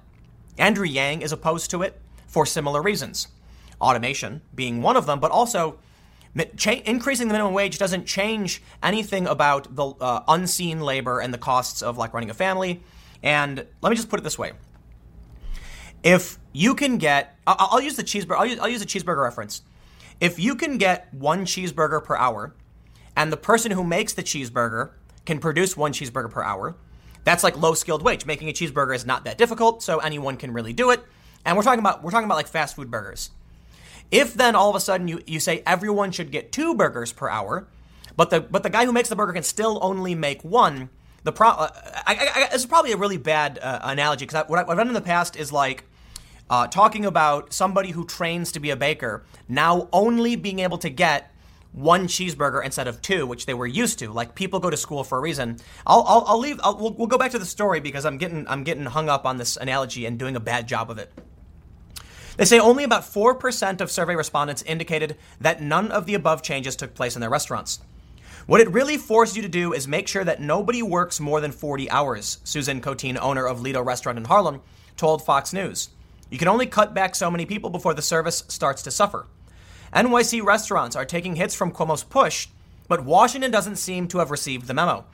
Andrew Yang is opposed to it for similar reasons, automation being one of them, but also cha- increasing the minimum wage doesn't change anything about the uh, unseen labor and the costs of like running a family. And let me just put it this way: if you can get, I'll, use the cheeseburger. I'll use, I'll use cheeseburger reference. If you can get one cheeseburger per hour, and the person who makes the cheeseburger can produce one cheeseburger per hour, that's like low skilled wage. Making a cheeseburger is not that difficult, so anyone can really do it. And we're talking about we're talking about like fast food burgers. If then all of a sudden you, you say everyone should get two burgers per hour, but the but the guy who makes the burger can still only make one, the pro uh, I, I, I, this is probably a really bad uh, analogy because what, I, have done in the past is like uh, talking about somebody who trains to be a baker now only being able to get one cheeseburger instead of two, which they were used to. Like people go to school for a reason. I'll, I'll, I'll leave. I'll, we'll, we'll go back to the story because I'm getting I'm getting hung up on this analogy and doing a bad job of it. They say only about 4% of survey respondents indicated that none of the above changes took place in their restaurants. What it really forces you to do is make sure that nobody works more than 40 hours, Susan Coteen, owner of Lido Restaurant in Harlem, told Fox News. You can only cut back so many people before the service starts to suffer. NYC restaurants are taking hits from Cuomo's push, but Washington doesn't seem to have received the memo.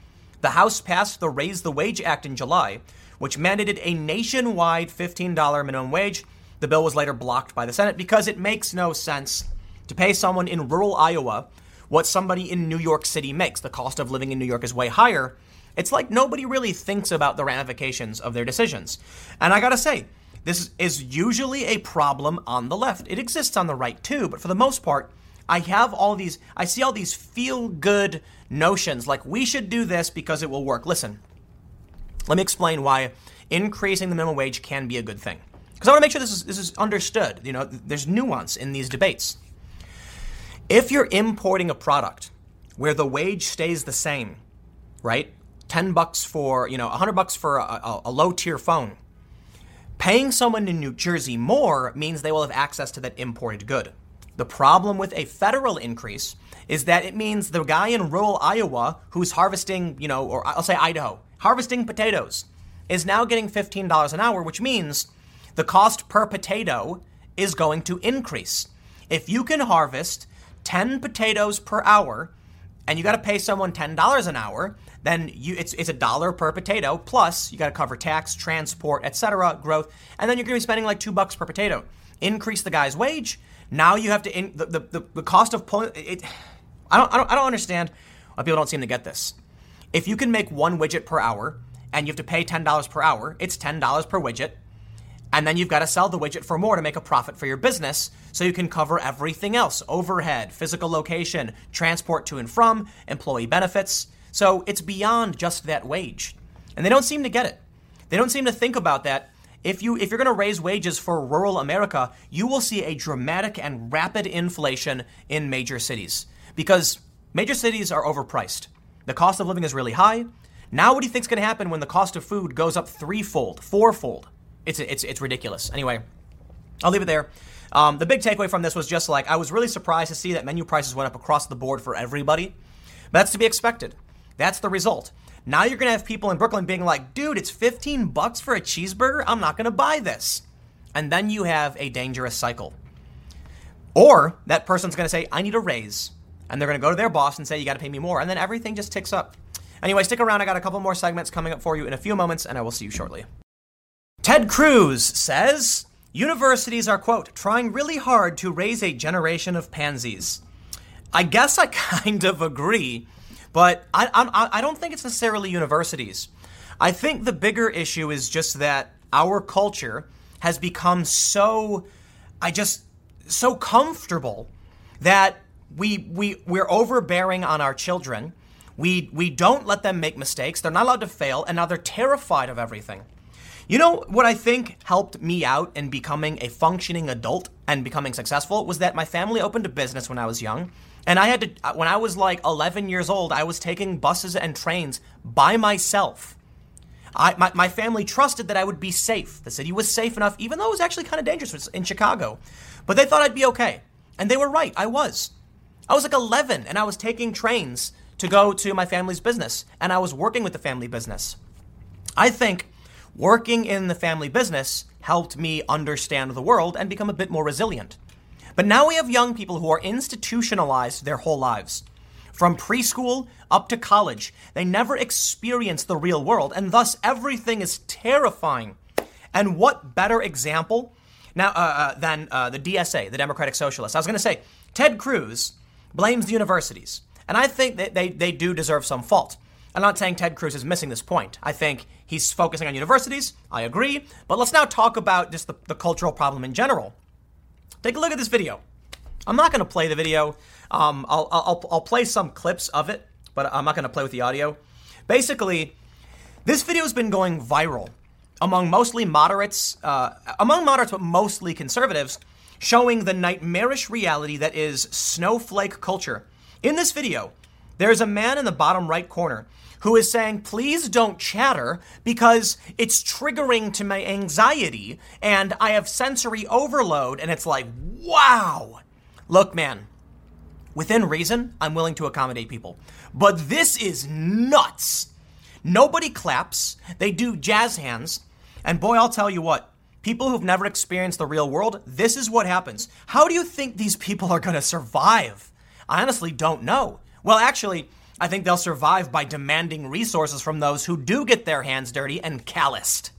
The House passed the Raise the Wage Act in July, which mandated a nationwide $15 minimum wage. The bill was later blocked by the Senate because it makes no sense to pay someone in rural Iowa what somebody in New York City makes. The cost of living in New York is way higher. It's like nobody really thinks about the ramifications of their decisions. And I gotta say, this is usually a problem on the left. It exists on the right too, but for the most part, I have all these, I see all these feel good notions like we should do this because it will work. Listen, Let me explain why increasing the minimum wage can be a good thing. Because I want to make sure this is, this is understood. You know, there's nuance in these debates. If you're importing a product where the wage stays the same, right? 10 bucks for, you know, 100 bucks for a, a, a low tier phone. Paying someone in New Jersey more means they will have access to that imported good. The problem with a federal increase is that it means the guy in rural Iowa who's harvesting, you know, or I'll say Idaho, harvesting potatoes, is now getting $15 an hour, which means the cost per potato is going to increase. If you can harvest 10 potatoes per hour and you got to pay someone $10 an hour, then you it's it's a dollar per potato plus you got to cover tax, transport, etc., growth, and then you're going to be spending like 2 bucks per potato. Increase the guy's wage, now you have to in, the, the, the cost of pulling it I don't, I don't I don't understand why people don't seem to get this. If you can make one widget per hour and you have to pay $10 per hour, it's $10 per widget. And then you've got to sell the widget for more to make a profit for your business so you can cover everything else overhead, physical location, transport to and from, employee benefits. So it's beyond just that wage. And they don't seem to get it. They don't seem to think about that. If you if you're going to raise wages for rural America, you will see a dramatic and rapid inflation in major cities because major cities are overpriced. The cost of living is really high. Now what do you think is going to happen when the cost of food goes up threefold, fourfold? It's, it's, it's ridiculous. Anyway, I'll leave it there. Um, the big takeaway from this was just like I was really surprised to see that menu prices went up across the board for everybody. But that's to be expected. That's the result. Now you're going to have people in Brooklyn being like, dude, it's 15 bucks for a cheeseburger. I'm not going to buy this. And then you have a dangerous cycle. Or that person's going to say, I need a raise. And they're going to go to their boss and say, you got to pay me more. And then everything just ticks up. Anyway, stick around. I got a couple more segments coming up for you in a few moments, and I will see you shortly. Ted Cruz says universities are, quote, trying really hard to raise a generation of pansies. I guess I kind of agree, but I, I, I don't think it's necessarily universities. I think the bigger issue is just that our culture has become so, I just, so comfortable that we, we, we're overbearing on our children. We, we don't let them make mistakes. They're not allowed to fail, and now they're terrified of everything. You know what I think helped me out in becoming a functioning adult and becoming successful was that my family opened a business when I was young. And I had to, uh, when I was like 11 years old, I was taking buses and trains by myself. I, my, my family trusted that I would be safe. The city was safe enough, even though it was actually kind of dangerous in Chicago. But they thought I'd be okay. And they were right. I was. I was like 11 and I was taking trains to go to my family's business. And I was working with the family business. I think Working in the family business helped me understand the world and become a bit more resilient. But now we have young people who are institutionalized their whole lives. From preschool up to college, they never experience the real world, and thus everything is terrifying. And what better example now uh, uh, than uh, the DSA, the Democratic Socialists? I was going to say, Ted Cruz blames the universities, and I think that they, they do deserve some fault. I'm not saying Ted Cruz is missing this point. I think he's focusing on universities. I agree. But let's now talk about just the, the cultural problem in general. Take a look at this video. I'm not going to play the video. Um, I'll, I'll, I'll play some clips of it, but I'm not going to play with the audio. Basically, this video has been going viral among mostly moderates, uh, among moderates, but mostly conservatives, showing the nightmarish reality that is snowflake culture. In this video, there's a man in the bottom right corner who is saying, please don't chatter because it's triggering to my anxiety and I have sensory overload. And it's like, wow. Look, man, within reason, I'm willing to accommodate people. But this is nuts. Nobody claps, they do jazz hands. And boy, I'll tell you what, people who've never experienced the real world, this is what happens. How do you think these people are going to survive? I honestly don't know. Well, actually, I think they'll survive by demanding resources from those who do get their hands dirty and calloused.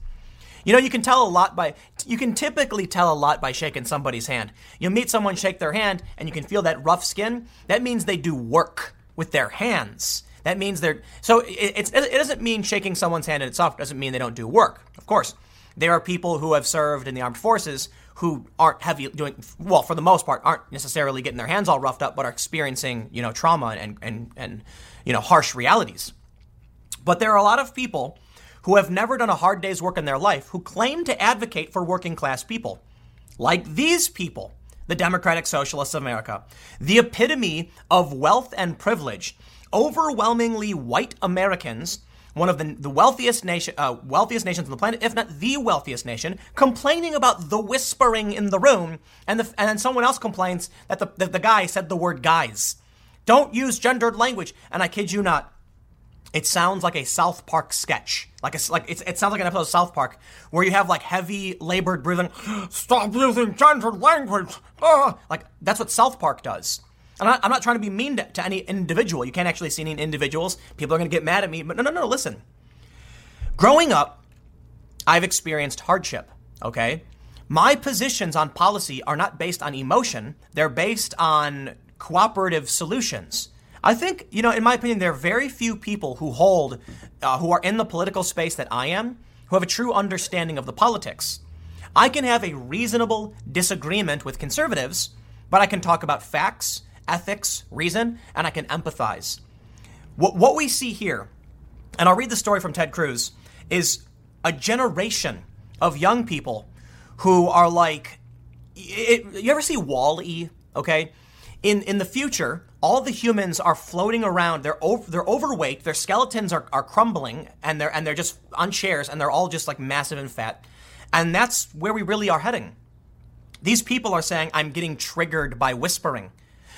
You know, you can tell a lot by, you can typically tell a lot by shaking somebody's hand. You meet someone, shake their hand, and you can feel that rough skin. That means they do work with their hands. That means they're, so it, it doesn't mean shaking someone's hand and it's soft doesn't mean they don't do work. Of course, there are people who have served in the armed forces who aren't heavy doing well for the most part aren't necessarily getting their hands all roughed up but are experiencing you know trauma and and and you know harsh realities. But there are a lot of people who have never done a hard day's work in their life who claim to advocate for working class people. Like these people, the Democratic Socialists of America, the epitome of wealth and privilege, overwhelmingly white Americans one of the, the wealthiest nation, uh, wealthiest nations on the planet, if not the wealthiest nation, complaining about the whispering in the room, and the, and then someone else complains that the, that the guy said the word guys. Don't use gendered language, and I kid you not, it sounds like a South Park sketch. Like a, like it sounds like an episode of South Park where you have like heavy labored breathing. Stop using gendered language. Ah! Like that's what South Park does. I'm not, I'm not trying to be mean to, to any individual. You can't actually see any individuals. People are going to get mad at me. But no, no, no, listen. Growing up, I've experienced hardship, okay? My positions on policy are not based on emotion, they're based on cooperative solutions. I think, you know, in my opinion, there are very few people who hold, uh, who are in the political space that I am, who have a true understanding of the politics. I can have a reasonable disagreement with conservatives, but I can talk about facts ethics, reason, and I can empathize. What, what we see here, and I'll read the story from Ted Cruz, is a generation of young people who are like, it, you ever see Wall-E? Okay, in in the future, all the humans are floating around. They're over, they're overweight. Their skeletons are, are crumbling, and they're and they're just on chairs, and they're all just like massive and fat. And that's where we really are heading. These people are saying, "I'm getting triggered by whispering."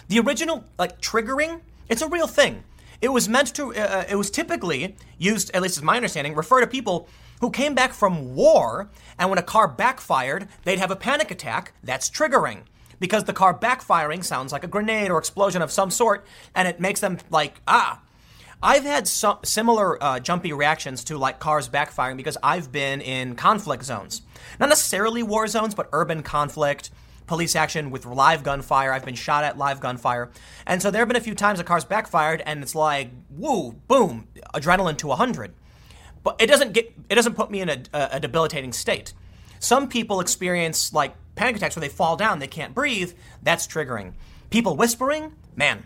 The original, like triggering, it's a real thing. It was meant to, uh, uh, it was typically used, at least as my understanding, refer to people who came back from war and when a car backfired, they'd have a panic attack. That's triggering because the car backfiring sounds like a grenade or explosion of some sort and it makes them like, ah. I've had some similar uh, jumpy reactions to like cars backfiring because I've been in conflict zones. Not necessarily war zones, but urban conflict, police action with live gunfire. I've been shot at live gunfire. And so there have been a few times the car's backfired and it's like, woo, boom, adrenaline to 100. But it doesn't get it doesn't put me in a, a debilitating state. Some people experience like panic attacks where they fall down, they can't breathe. That's triggering. People whispering, man.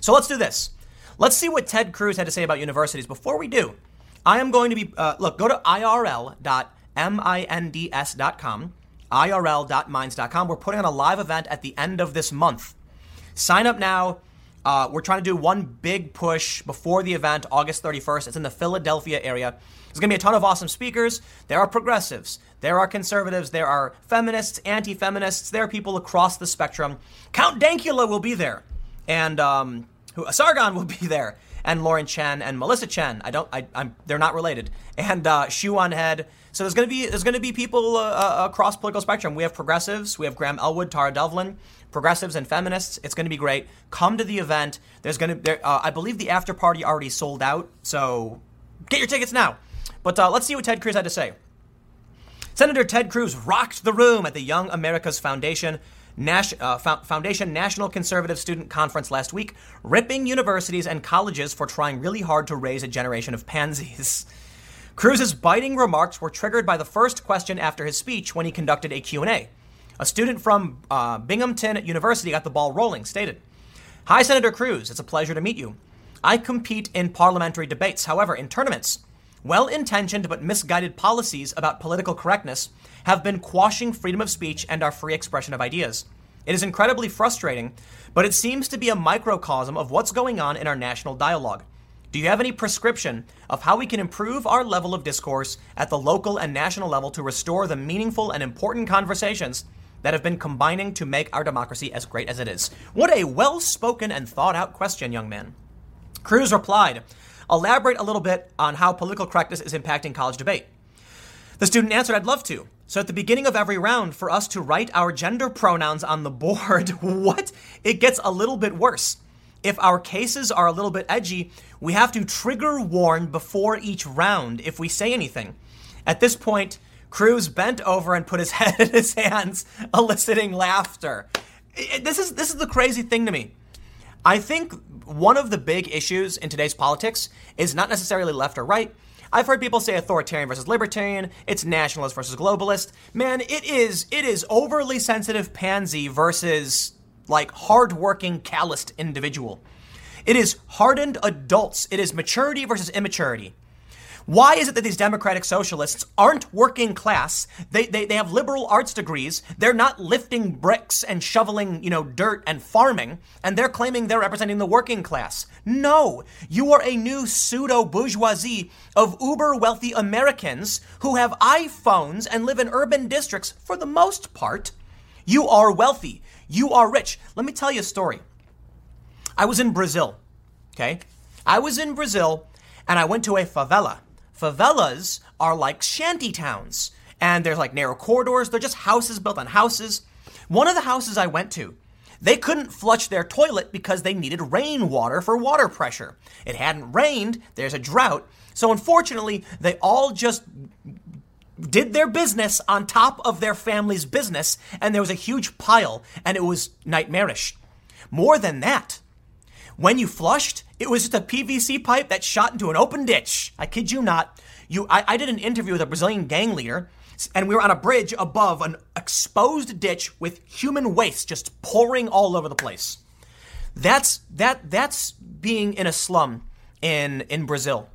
So let's do this. Let's see what Ted Cruz had to say about universities. Before we do, I am going to be, uh, look, go to irl.minds.com irl.minds.com. We're putting on a live event at the end of this month. Sign up now. Uh, we're trying to do one big push before the event, August 31st. It's in the Philadelphia area. There's going to be a ton of awesome speakers. There are progressives, there are conservatives, there are feminists, anti feminists, there are people across the spectrum. Count Dankula will be there. And um, Sargon will be there. And Lauren Chen and Melissa Chen. I don't, I, I'm, they're not related. And uh, on Head. So there's to be there's to be people uh, uh, across political spectrum. We have progressives, we have Graham Elwood, Tara Devlin, progressives and feminists. It's to be great. Come to the event. There's to there, uh, I believe the after party already sold out. So get your tickets now. But uh, let's see what Ted Cruz had to say. Senator Ted Cruz rocked the room at the Young America's Foundation Uh, Foundation National Conservative Student Conference last week, ripping universities and colleges for trying really hard to raise a generation of pansies. Cruz's biting remarks were triggered by the first question after his speech when he conducted a Q&A. A student from uh, Binghamton University got the ball rolling, stated, Hi, Senator Cruz. It's a pleasure to meet you. I compete in parliamentary debates. However, in tournaments, well intentioned but misguided policies about political correctness have been quashing freedom of speech and our free expression of ideas. It is incredibly frustrating, but it seems to be a microcosm of what's going on in our national dialogue. Do you have any prescription of how we can improve our level of discourse at the local and national level to restore the meaningful and important conversations that have been combining to make our democracy as great as it is? What a well spoken and thought out question, young man. Cruz replied, Elaborate a little bit on how political correctness is impacting college debate. The student answered, I'd love to. So at the beginning of every round, for us to write our gender pronouns on the board, what? It gets a little bit worse. If our cases are a little bit edgy, we have to trigger warn before each round if we say anything. At this point, Cruz bent over and put his head in his hands, eliciting laughter. This is this is the crazy thing to me. I think one of the big issues in today's politics is not necessarily left or right. I've heard people say authoritarian versus libertarian, it's nationalist versus globalist. Man, it is it is overly sensitive pansy versus like hardworking, calloused individual. It is hardened adults. It is maturity versus immaturity. Why is it that these democratic socialists aren't working class? They, they, they have liberal arts degrees. They're not lifting bricks and shoveling, you know, dirt and farming, and they're claiming they're representing the working class. No, you are a new pseudo bourgeoisie of uber wealthy Americans who have iPhones and live in urban districts for the most part. You are wealthy. You are rich. Let me tell you a story. I was in Brazil, okay? I was in Brazil and I went to a favela. Favelas are like shanty towns, and there's like narrow corridors. They're just houses built on houses. One of the houses I went to, they couldn't flush their toilet because they needed rainwater for water pressure. It hadn't rained, there's a drought. So unfortunately, they all just did their business on top of their family's business, and there was a huge pile, and it was nightmarish. More than that, when you flushed, it was just a PVC pipe that shot into an open ditch. I kid you not. You, I, I did an interview with a Brazilian gang leader, and we were on a bridge above an exposed ditch with human waste just pouring all over the place. That's that that's being in a slum in in Brazil.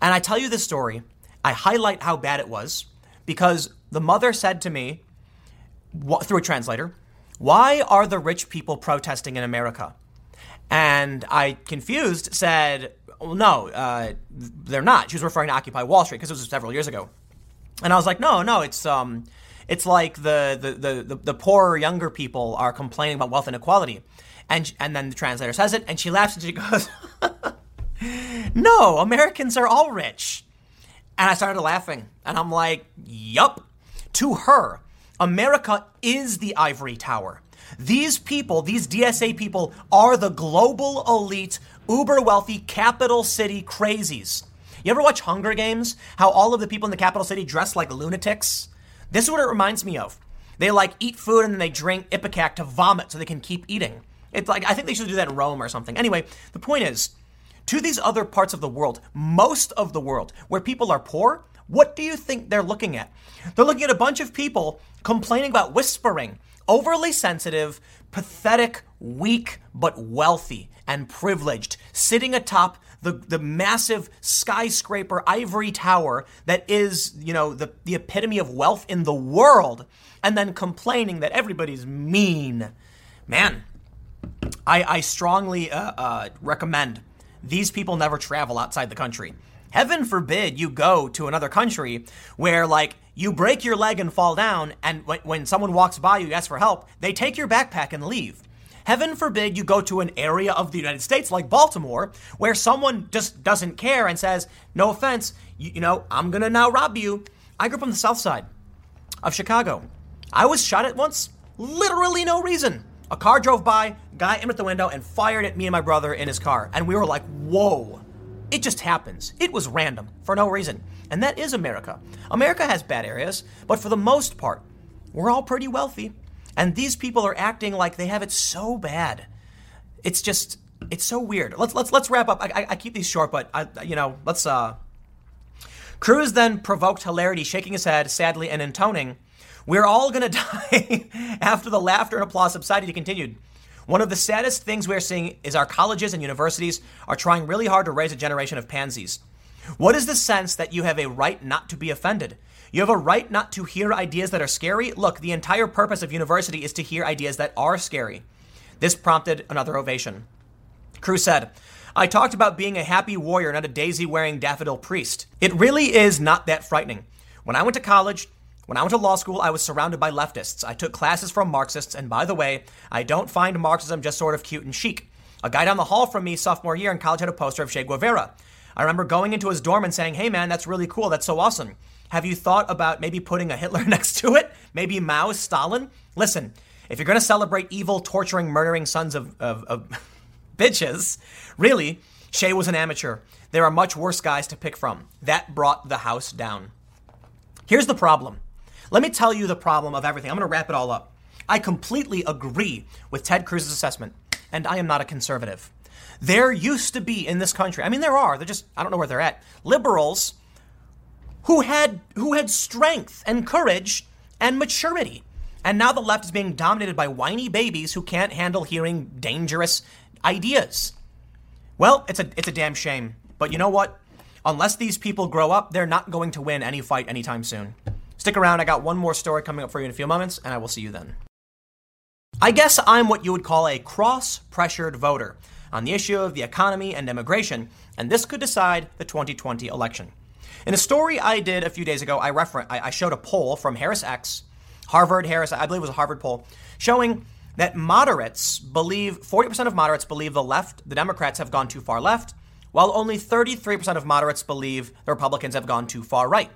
And I tell you this story, I highlight how bad it was because the mother said to me through a translator, "Why are the rich people protesting in America?" And I, confused, said, well, no, uh, they're not. She was referring to Occupy Wall Street because it was several years ago. And I was like, no, no, it's um, it's like the the, the, the, the poorer younger people are complaining about wealth inequality. And, and then the translator says it, and she laughs and she goes, no, Americans are all rich. And I started laughing. And I'm like, yup. To her, America is the ivory tower. These people, these DSA people, are the global elite, uber wealthy, capital city crazies. You ever watch Hunger Games? How all of the people in the capital city dress like lunatics? This is what it reminds me of. They like eat food and then they drink Ipecac to vomit so they can keep eating. It's like, I think they should do that in Rome or something. Anyway, the point is, to these other parts of the world, most of the world, where people are poor, what do you think they're looking at? They're looking at a bunch of people complaining about whispering overly sensitive, pathetic, weak, but wealthy and privileged, sitting atop the, the massive skyscraper ivory tower that is, you know, the, the epitome of wealth in the world, and then complaining that everybody's mean. Man, I, I strongly uh, uh, recommend these people never travel outside the country. Heaven forbid you go to another country where, like, you break your leg and fall down, and when, when someone walks by you, ask for help, they take your backpack and leave. Heaven forbid you go to an area of the United States like Baltimore where someone just doesn't care and says, No offense, you, you know, I'm gonna now rob you. I grew up on the south side of Chicago. I was shot at once, literally no reason. A car drove by, guy aimed at the window and fired at me and my brother in his car. And we were like, Whoa. It just happens. It was random for no reason. And that is America. America has bad areas, but for the most part, we're all pretty wealthy. And these people are acting like they have it so bad. It's just, it's so weird. Let's let's let's wrap up. I, I, I keep these short, but I, you know, let's. uh Cruz then provoked hilarity, shaking his head sadly and intoning, "We're all gonna die." After the laughter and applause subsided, he continued. One of the saddest things we're seeing is our colleges and universities are trying really hard to raise a generation of pansies. What is the sense that you have a right not to be offended? You have a right not to hear ideas that are scary? Look, the entire purpose of university is to hear ideas that are scary. This prompted another ovation. Cruz said, I talked about being a happy warrior, not a daisy wearing daffodil priest. It really is not that frightening. When I went to college, when I went to law school, I was surrounded by leftists. I took classes from Marxists, and by the way, I don't find Marxism just sort of cute and chic. A guy down the hall from me sophomore year in college had a poster of Che Guevara. I remember going into his dorm and saying, Hey man, that's really cool. That's so awesome. Have you thought about maybe putting a Hitler next to it? Maybe Mao, Stalin? Listen, if you're to celebrate evil, torturing, murdering sons of, of, of bitches, really, Che was an amateur. There are much worse guys to pick from. That brought the house down. Here's the problem let me tell you the problem of everything. I'm going to wrap it all up. I completely agree with Ted Cruz's assessment, and I am not a conservative. There used to be in this country, I mean, there are, they're just, I don't know where they're at, liberals who had, who had strength and courage and maturity. And now the left is being dominated by whiny babies who can't handle hearing dangerous ideas. Well, it's a, it's a damn shame. But you know what? Unless these people grow up, they're not going to win any fight anytime soon. Stick around, I got one more story coming up for you in a few moments, and I will see you then. I guess I'm what you would call a cross pressured voter on the issue of the economy and immigration, and this could decide the 2020 election. In a story I did a few days ago, I, refer- I, I showed a poll from HarrisX, Harvard Harris, I believe it was a Harvard poll, showing that moderates believe 40% of moderates believe the left, the Democrats have gone too far left, while only 33% of moderates believe the Republicans have gone too far right.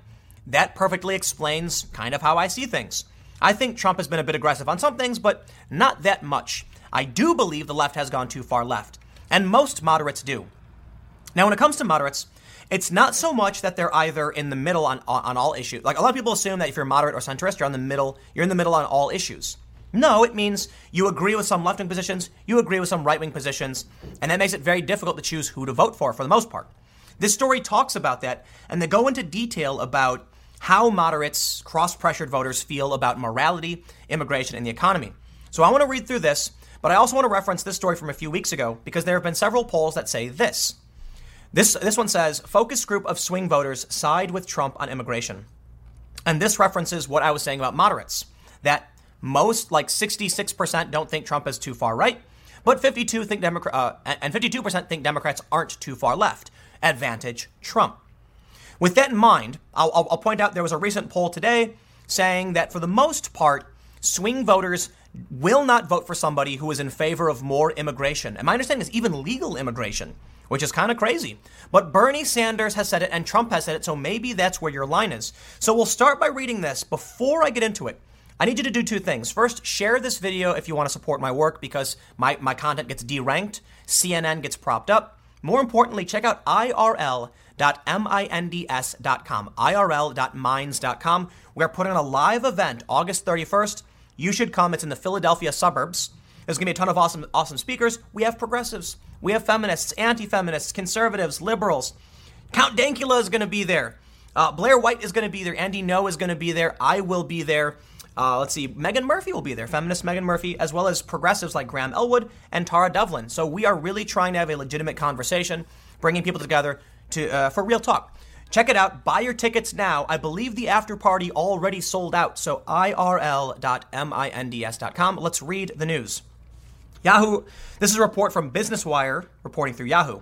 That perfectly explains kind of how I see things. I think Trump has been a bit aggressive on some things, but not that much. I do believe the left has gone too far left, and most moderates do. Now, when it comes to moderates, it's not so much that they're either in the middle on, on all issues. Like a lot of people assume that if you're moderate or centrist, you're on the middle, you're in the middle on all issues. No, it means you agree with some left wing positions, you agree with some right wing positions, and that makes it very difficult to choose who to vote for for the most part. This story talks about that, and they go into detail about how moderates, cross pressured voters feel about morality, immigration, and the economy. So I want to read through this, but I also want to reference this story from a few weeks ago because there have been several polls that say this. This, this one says focus group of swing voters side with Trump on immigration. And this references what I was saying about moderates that most, like 66%, don't think Trump is too far right, but 52 think Democrat, uh, and 52% think Democrats aren't too far left. Advantage Trump. With that in mind, I'll, I'll, point out there was a recent poll today saying that for the most part, swing voters will not vote for somebody who is in favor of more immigration. And my understanding is even legal immigration which is kind of crazy. But Bernie Sanders has said it and Trump has said it, so maybe that's where your line is. So we'll start by reading this. Before I get into it, I need you to do two things. First, share this video if you want to support my work because my, my content gets deranked, CNN gets propped up. More importantly, check out IRL.minds.com. IRL.minds.com. We're putting on a live event August 31st. You should come. It's in the Philadelphia suburbs. There's going to be a ton of awesome, awesome speakers. We have progressives. We have feminists, anti-feminists, conservatives, liberals. Count Dankula is going to be there. Uh, Blair White is going to be there. Andy Ngo is going to be there. I will be there. Uh, let's see, Meghan Murphy will be there, feminist Meghan Murphy, as well as progressives like Graham Elwood and Tara Devlin. So we are really trying to have a legitimate conversation, bringing people together to uh, for real talk. Check it out. Buy your tickets now. I believe the after party already sold out. So irl.minds.com. Let's read the news. Yahoo, this is a report from Business Wire reporting through Yahoo.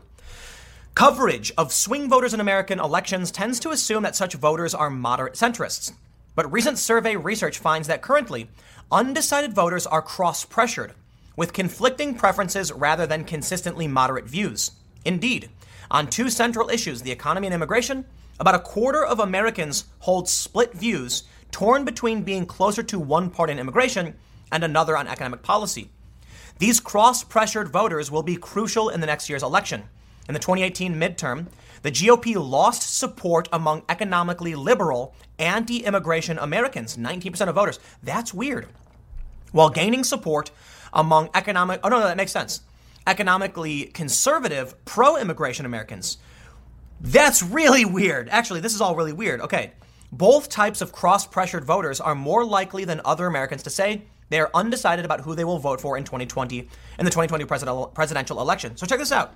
Coverage of swing voters in American elections tends to assume that such voters are moderate centrists. But recent survey research finds that currently, undecided voters are cross pressured, with conflicting preferences rather than consistently moderate views. Indeed, on two central issues, the economy and immigration, about a quarter of Americans hold split views, torn between being closer to one party on immigration and another on economic policy. These cross pressured voters will be crucial in the next year's election. In the 2018 midterm, the GOP lost support among economically liberal, anti immigration Americans, 19% of voters. That's weird. While gaining support among economic, oh no, no that makes sense. Economically conservative, pro immigration Americans. That's really weird. Actually, this is all really weird. Okay. Both types of cross pressured voters are more likely than other Americans to say, they are undecided about who they will vote for in 2020 in the 2020 presidential election. So check this out.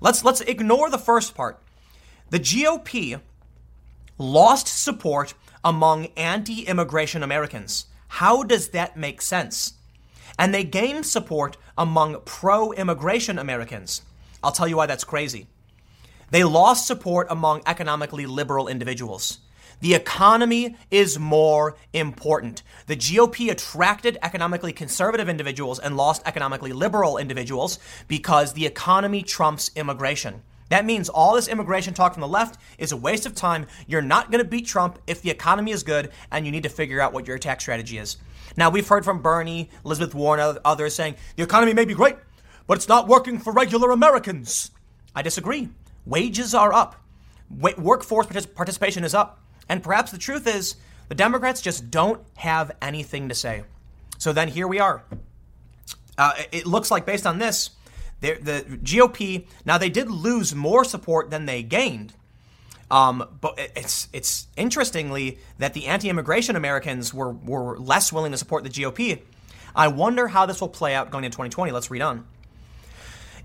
Let's let's ignore the first part. The GOP lost support among anti-immigration Americans. How does that make sense? And they gained support among pro-immigration Americans. I'll tell you why that's crazy. They lost support among economically liberal individuals. The economy is more important. The GOP attracted economically conservative individuals and lost economically liberal individuals because the economy trumps immigration. That means all this immigration talk from the left is a waste of time. You're not going to beat Trump if the economy is good, and you need to figure out what your attack strategy is. Now, we've heard from Bernie, Elizabeth Warren, others saying the economy may be great, but it's not working for regular Americans. I disagree. Wages are up, workforce participation is up. And perhaps the truth is, the Democrats just don't have anything to say. So then here we are. Uh, it looks like, based on this, the GOP now they did lose more support than they gained. Um, but it's it's interestingly that the anti-immigration Americans were were less willing to support the GOP. I wonder how this will play out going into 2020. Let's read on.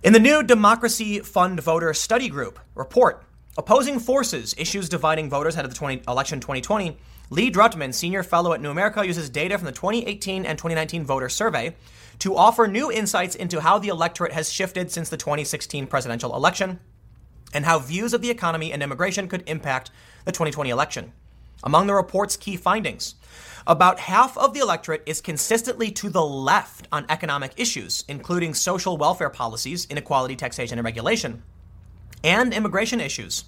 In the new Democracy Fund Voter Study Group report, Opposing forces, issues dividing voters ahead of the 20, election 2020. Lee Drutman, senior fellow at New America, uses data from the 2018 and 2019 voter survey to offer new insights into how the electorate has shifted since the 2016 presidential election and how views of the economy and immigration could impact the 2020 election. Among the report's key findings, about half of the electorate is consistently to the left on economic issues, including social welfare policies, inequality, taxation, and regulation, and immigration issues,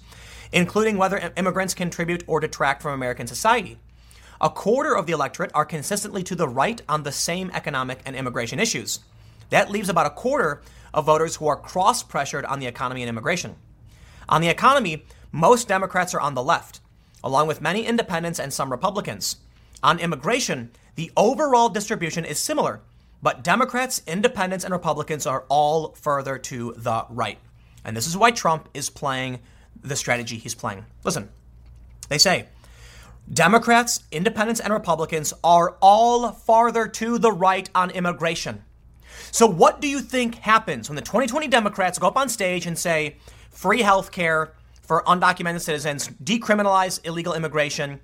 including whether immigrants contribute or detract from American society. A quarter of the electorate are consistently to the right on the same economic and immigration issues. That leaves about a quarter of voters who are cross pressured on the economy and immigration. On the economy, most Democrats are on the left, along with many independents and some Republicans. On immigration, the overall distribution is similar, but Democrats, independents, and Republicans are all further to the right. And this is why Trump is playing the strategy he's playing. Listen, they say Democrats, independents, and Republicans are all farther to the right on immigration. So, what do you think happens when the 2020 Democrats go up on stage and say free health care for undocumented citizens, decriminalize illegal immigration?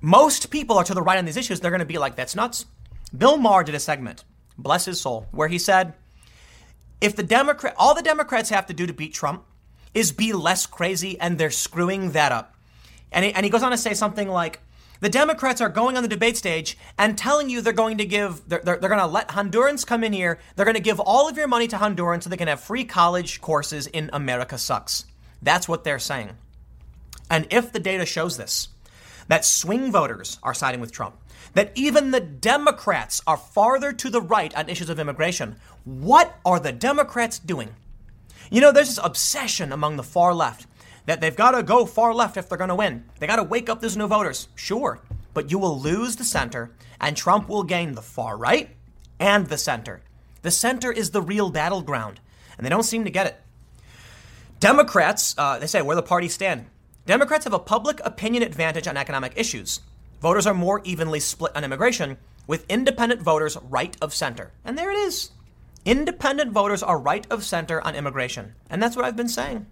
Most people are to the right on these issues. They're going to be like, that's nuts. Bill Maher did a segment, bless his soul, where he said, if the Democrat, all the Democrats have to do to beat Trump is be less crazy, and they're screwing that up. And he, and he goes on to say something like, the Democrats are going on the debate stage and telling you they're going to give, they're, they're, they're going to let Hondurans come in here. They're going to give all of your money to Hondurans so they can have free college courses in America sucks. That's what they're saying. And if the data shows this, that swing voters are siding with Trump, that even the Democrats are farther to the right on issues of immigration, what are the Democrats doing? You know, there's this obsession among the far left that they've got to go far left if they're going to win. They got to wake up those new voters. Sure, but you will lose the center, and Trump will gain the far right and the center. The center is the real battleground, and they don't seem to get it. Democrats, uh, they say, where the parties stand. Democrats have a public opinion advantage on economic issues. Voters are more evenly split on immigration, with independent voters right of center. And there it is. Independent voters are right of center on immigration. And that's what I've been saying.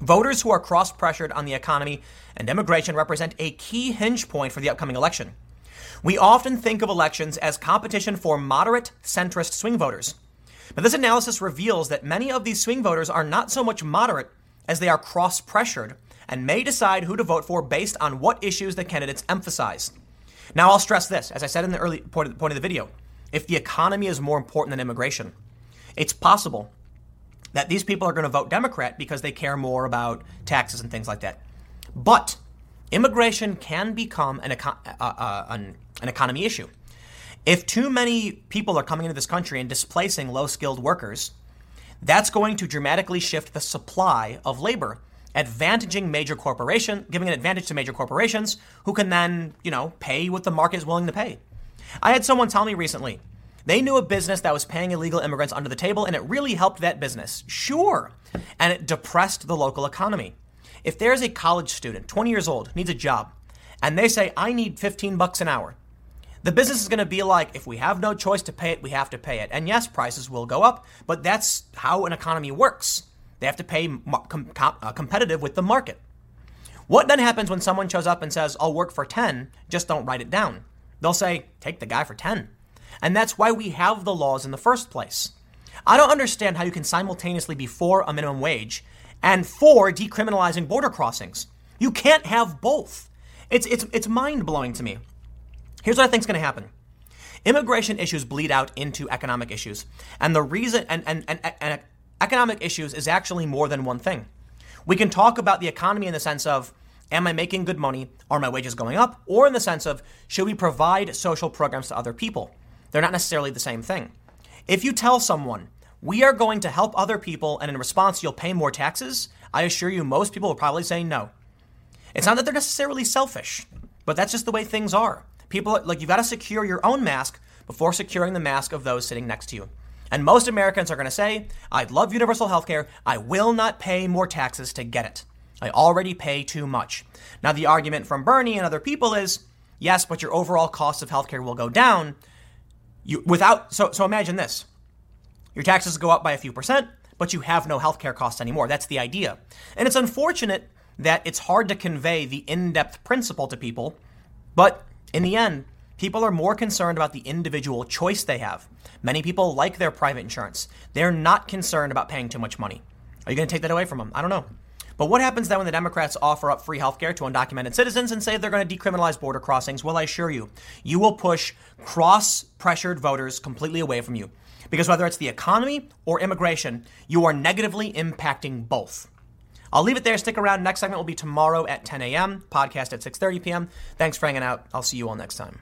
Voters who are cross pressured on the economy and immigration represent a key hinge point for the upcoming election. We often think of elections as competition for moderate centrist swing voters. But this analysis reveals that many of these swing voters are not so much moderate as they are cross pressured and may decide who to vote for based on what issues the candidates emphasize. Now, I'll stress this, as I said in the early point of the video if the economy is more important than immigration, it's possible that these people are going to vote Democrat because they care more about taxes and things like that. But immigration can become an, uh, uh, an, an economy issue. If too many people are coming into this country and displacing low skilled workers, that's going to dramatically shift the supply of labor, advantaging major corporations, giving an advantage to major corporations who can then, you know, pay what the market is willing to pay. I had someone tell me recently they knew a business that was paying illegal immigrants under the table, and it really helped that business. Sure. And it depressed the local economy. If there's a college student, 20 years old, needs a job, and they say, I need 15 bucks an hour, the business is going to be like, if we have no choice to pay it, we have to pay it. And yes, prices will go up, but that's how an economy works. They have to pay com- com- uh, competitive with the market. What then happens when someone shows up and says, I'll work for 10, just don't write it down? They'll say, take the guy for 10. And that's why we have the laws in the first place. I don't understand how you can simultaneously be for a minimum wage and for decriminalizing border crossings. You can't have both. It's, it's, it's mind blowing to me. Here's what I think is going to happen immigration issues bleed out into economic issues. And the reason, and, and, and, and economic issues is actually more than one thing. We can talk about the economy in the sense of, am I making good money? Are my wages going up? Or in the sense of, should we provide social programs to other people? They're not necessarily the same thing. If you tell someone, we are going to help other people and in response you'll pay more taxes, I assure you most people will probably say no. It's not that they're necessarily selfish, but that's just the way things are. People like you've got to secure your own mask before securing the mask of those sitting next to you. And most Americans are going to say, I'd love universal health care. I will not pay more taxes to get it. I already pay too much. Now, the argument from Bernie and other people is yes, but your overall cost of healthcare will go down. You without so so imagine this. Your taxes go up by a few percent, but you have no healthcare costs anymore. That's the idea. And it's unfortunate that it's hard to convey the in depth principle to people, but in the end, people are more concerned about the individual choice they have. Many people like their private insurance, they're not concerned about paying too much money. Are you going to take that away from them? I don't know. But what happens then when the Democrats offer up free healthcare to undocumented citizens and say they're going to decriminalize border crossings? Well, I assure you, you will push cross pressured voters completely away from you. Because whether it's the economy or immigration, you are negatively impacting both. I'll leave it there. Stick around. Next segment will be tomorrow at 10 a.m. Podcast at 6:30 p.m. Thanks for hanging out. I'll see you all next time.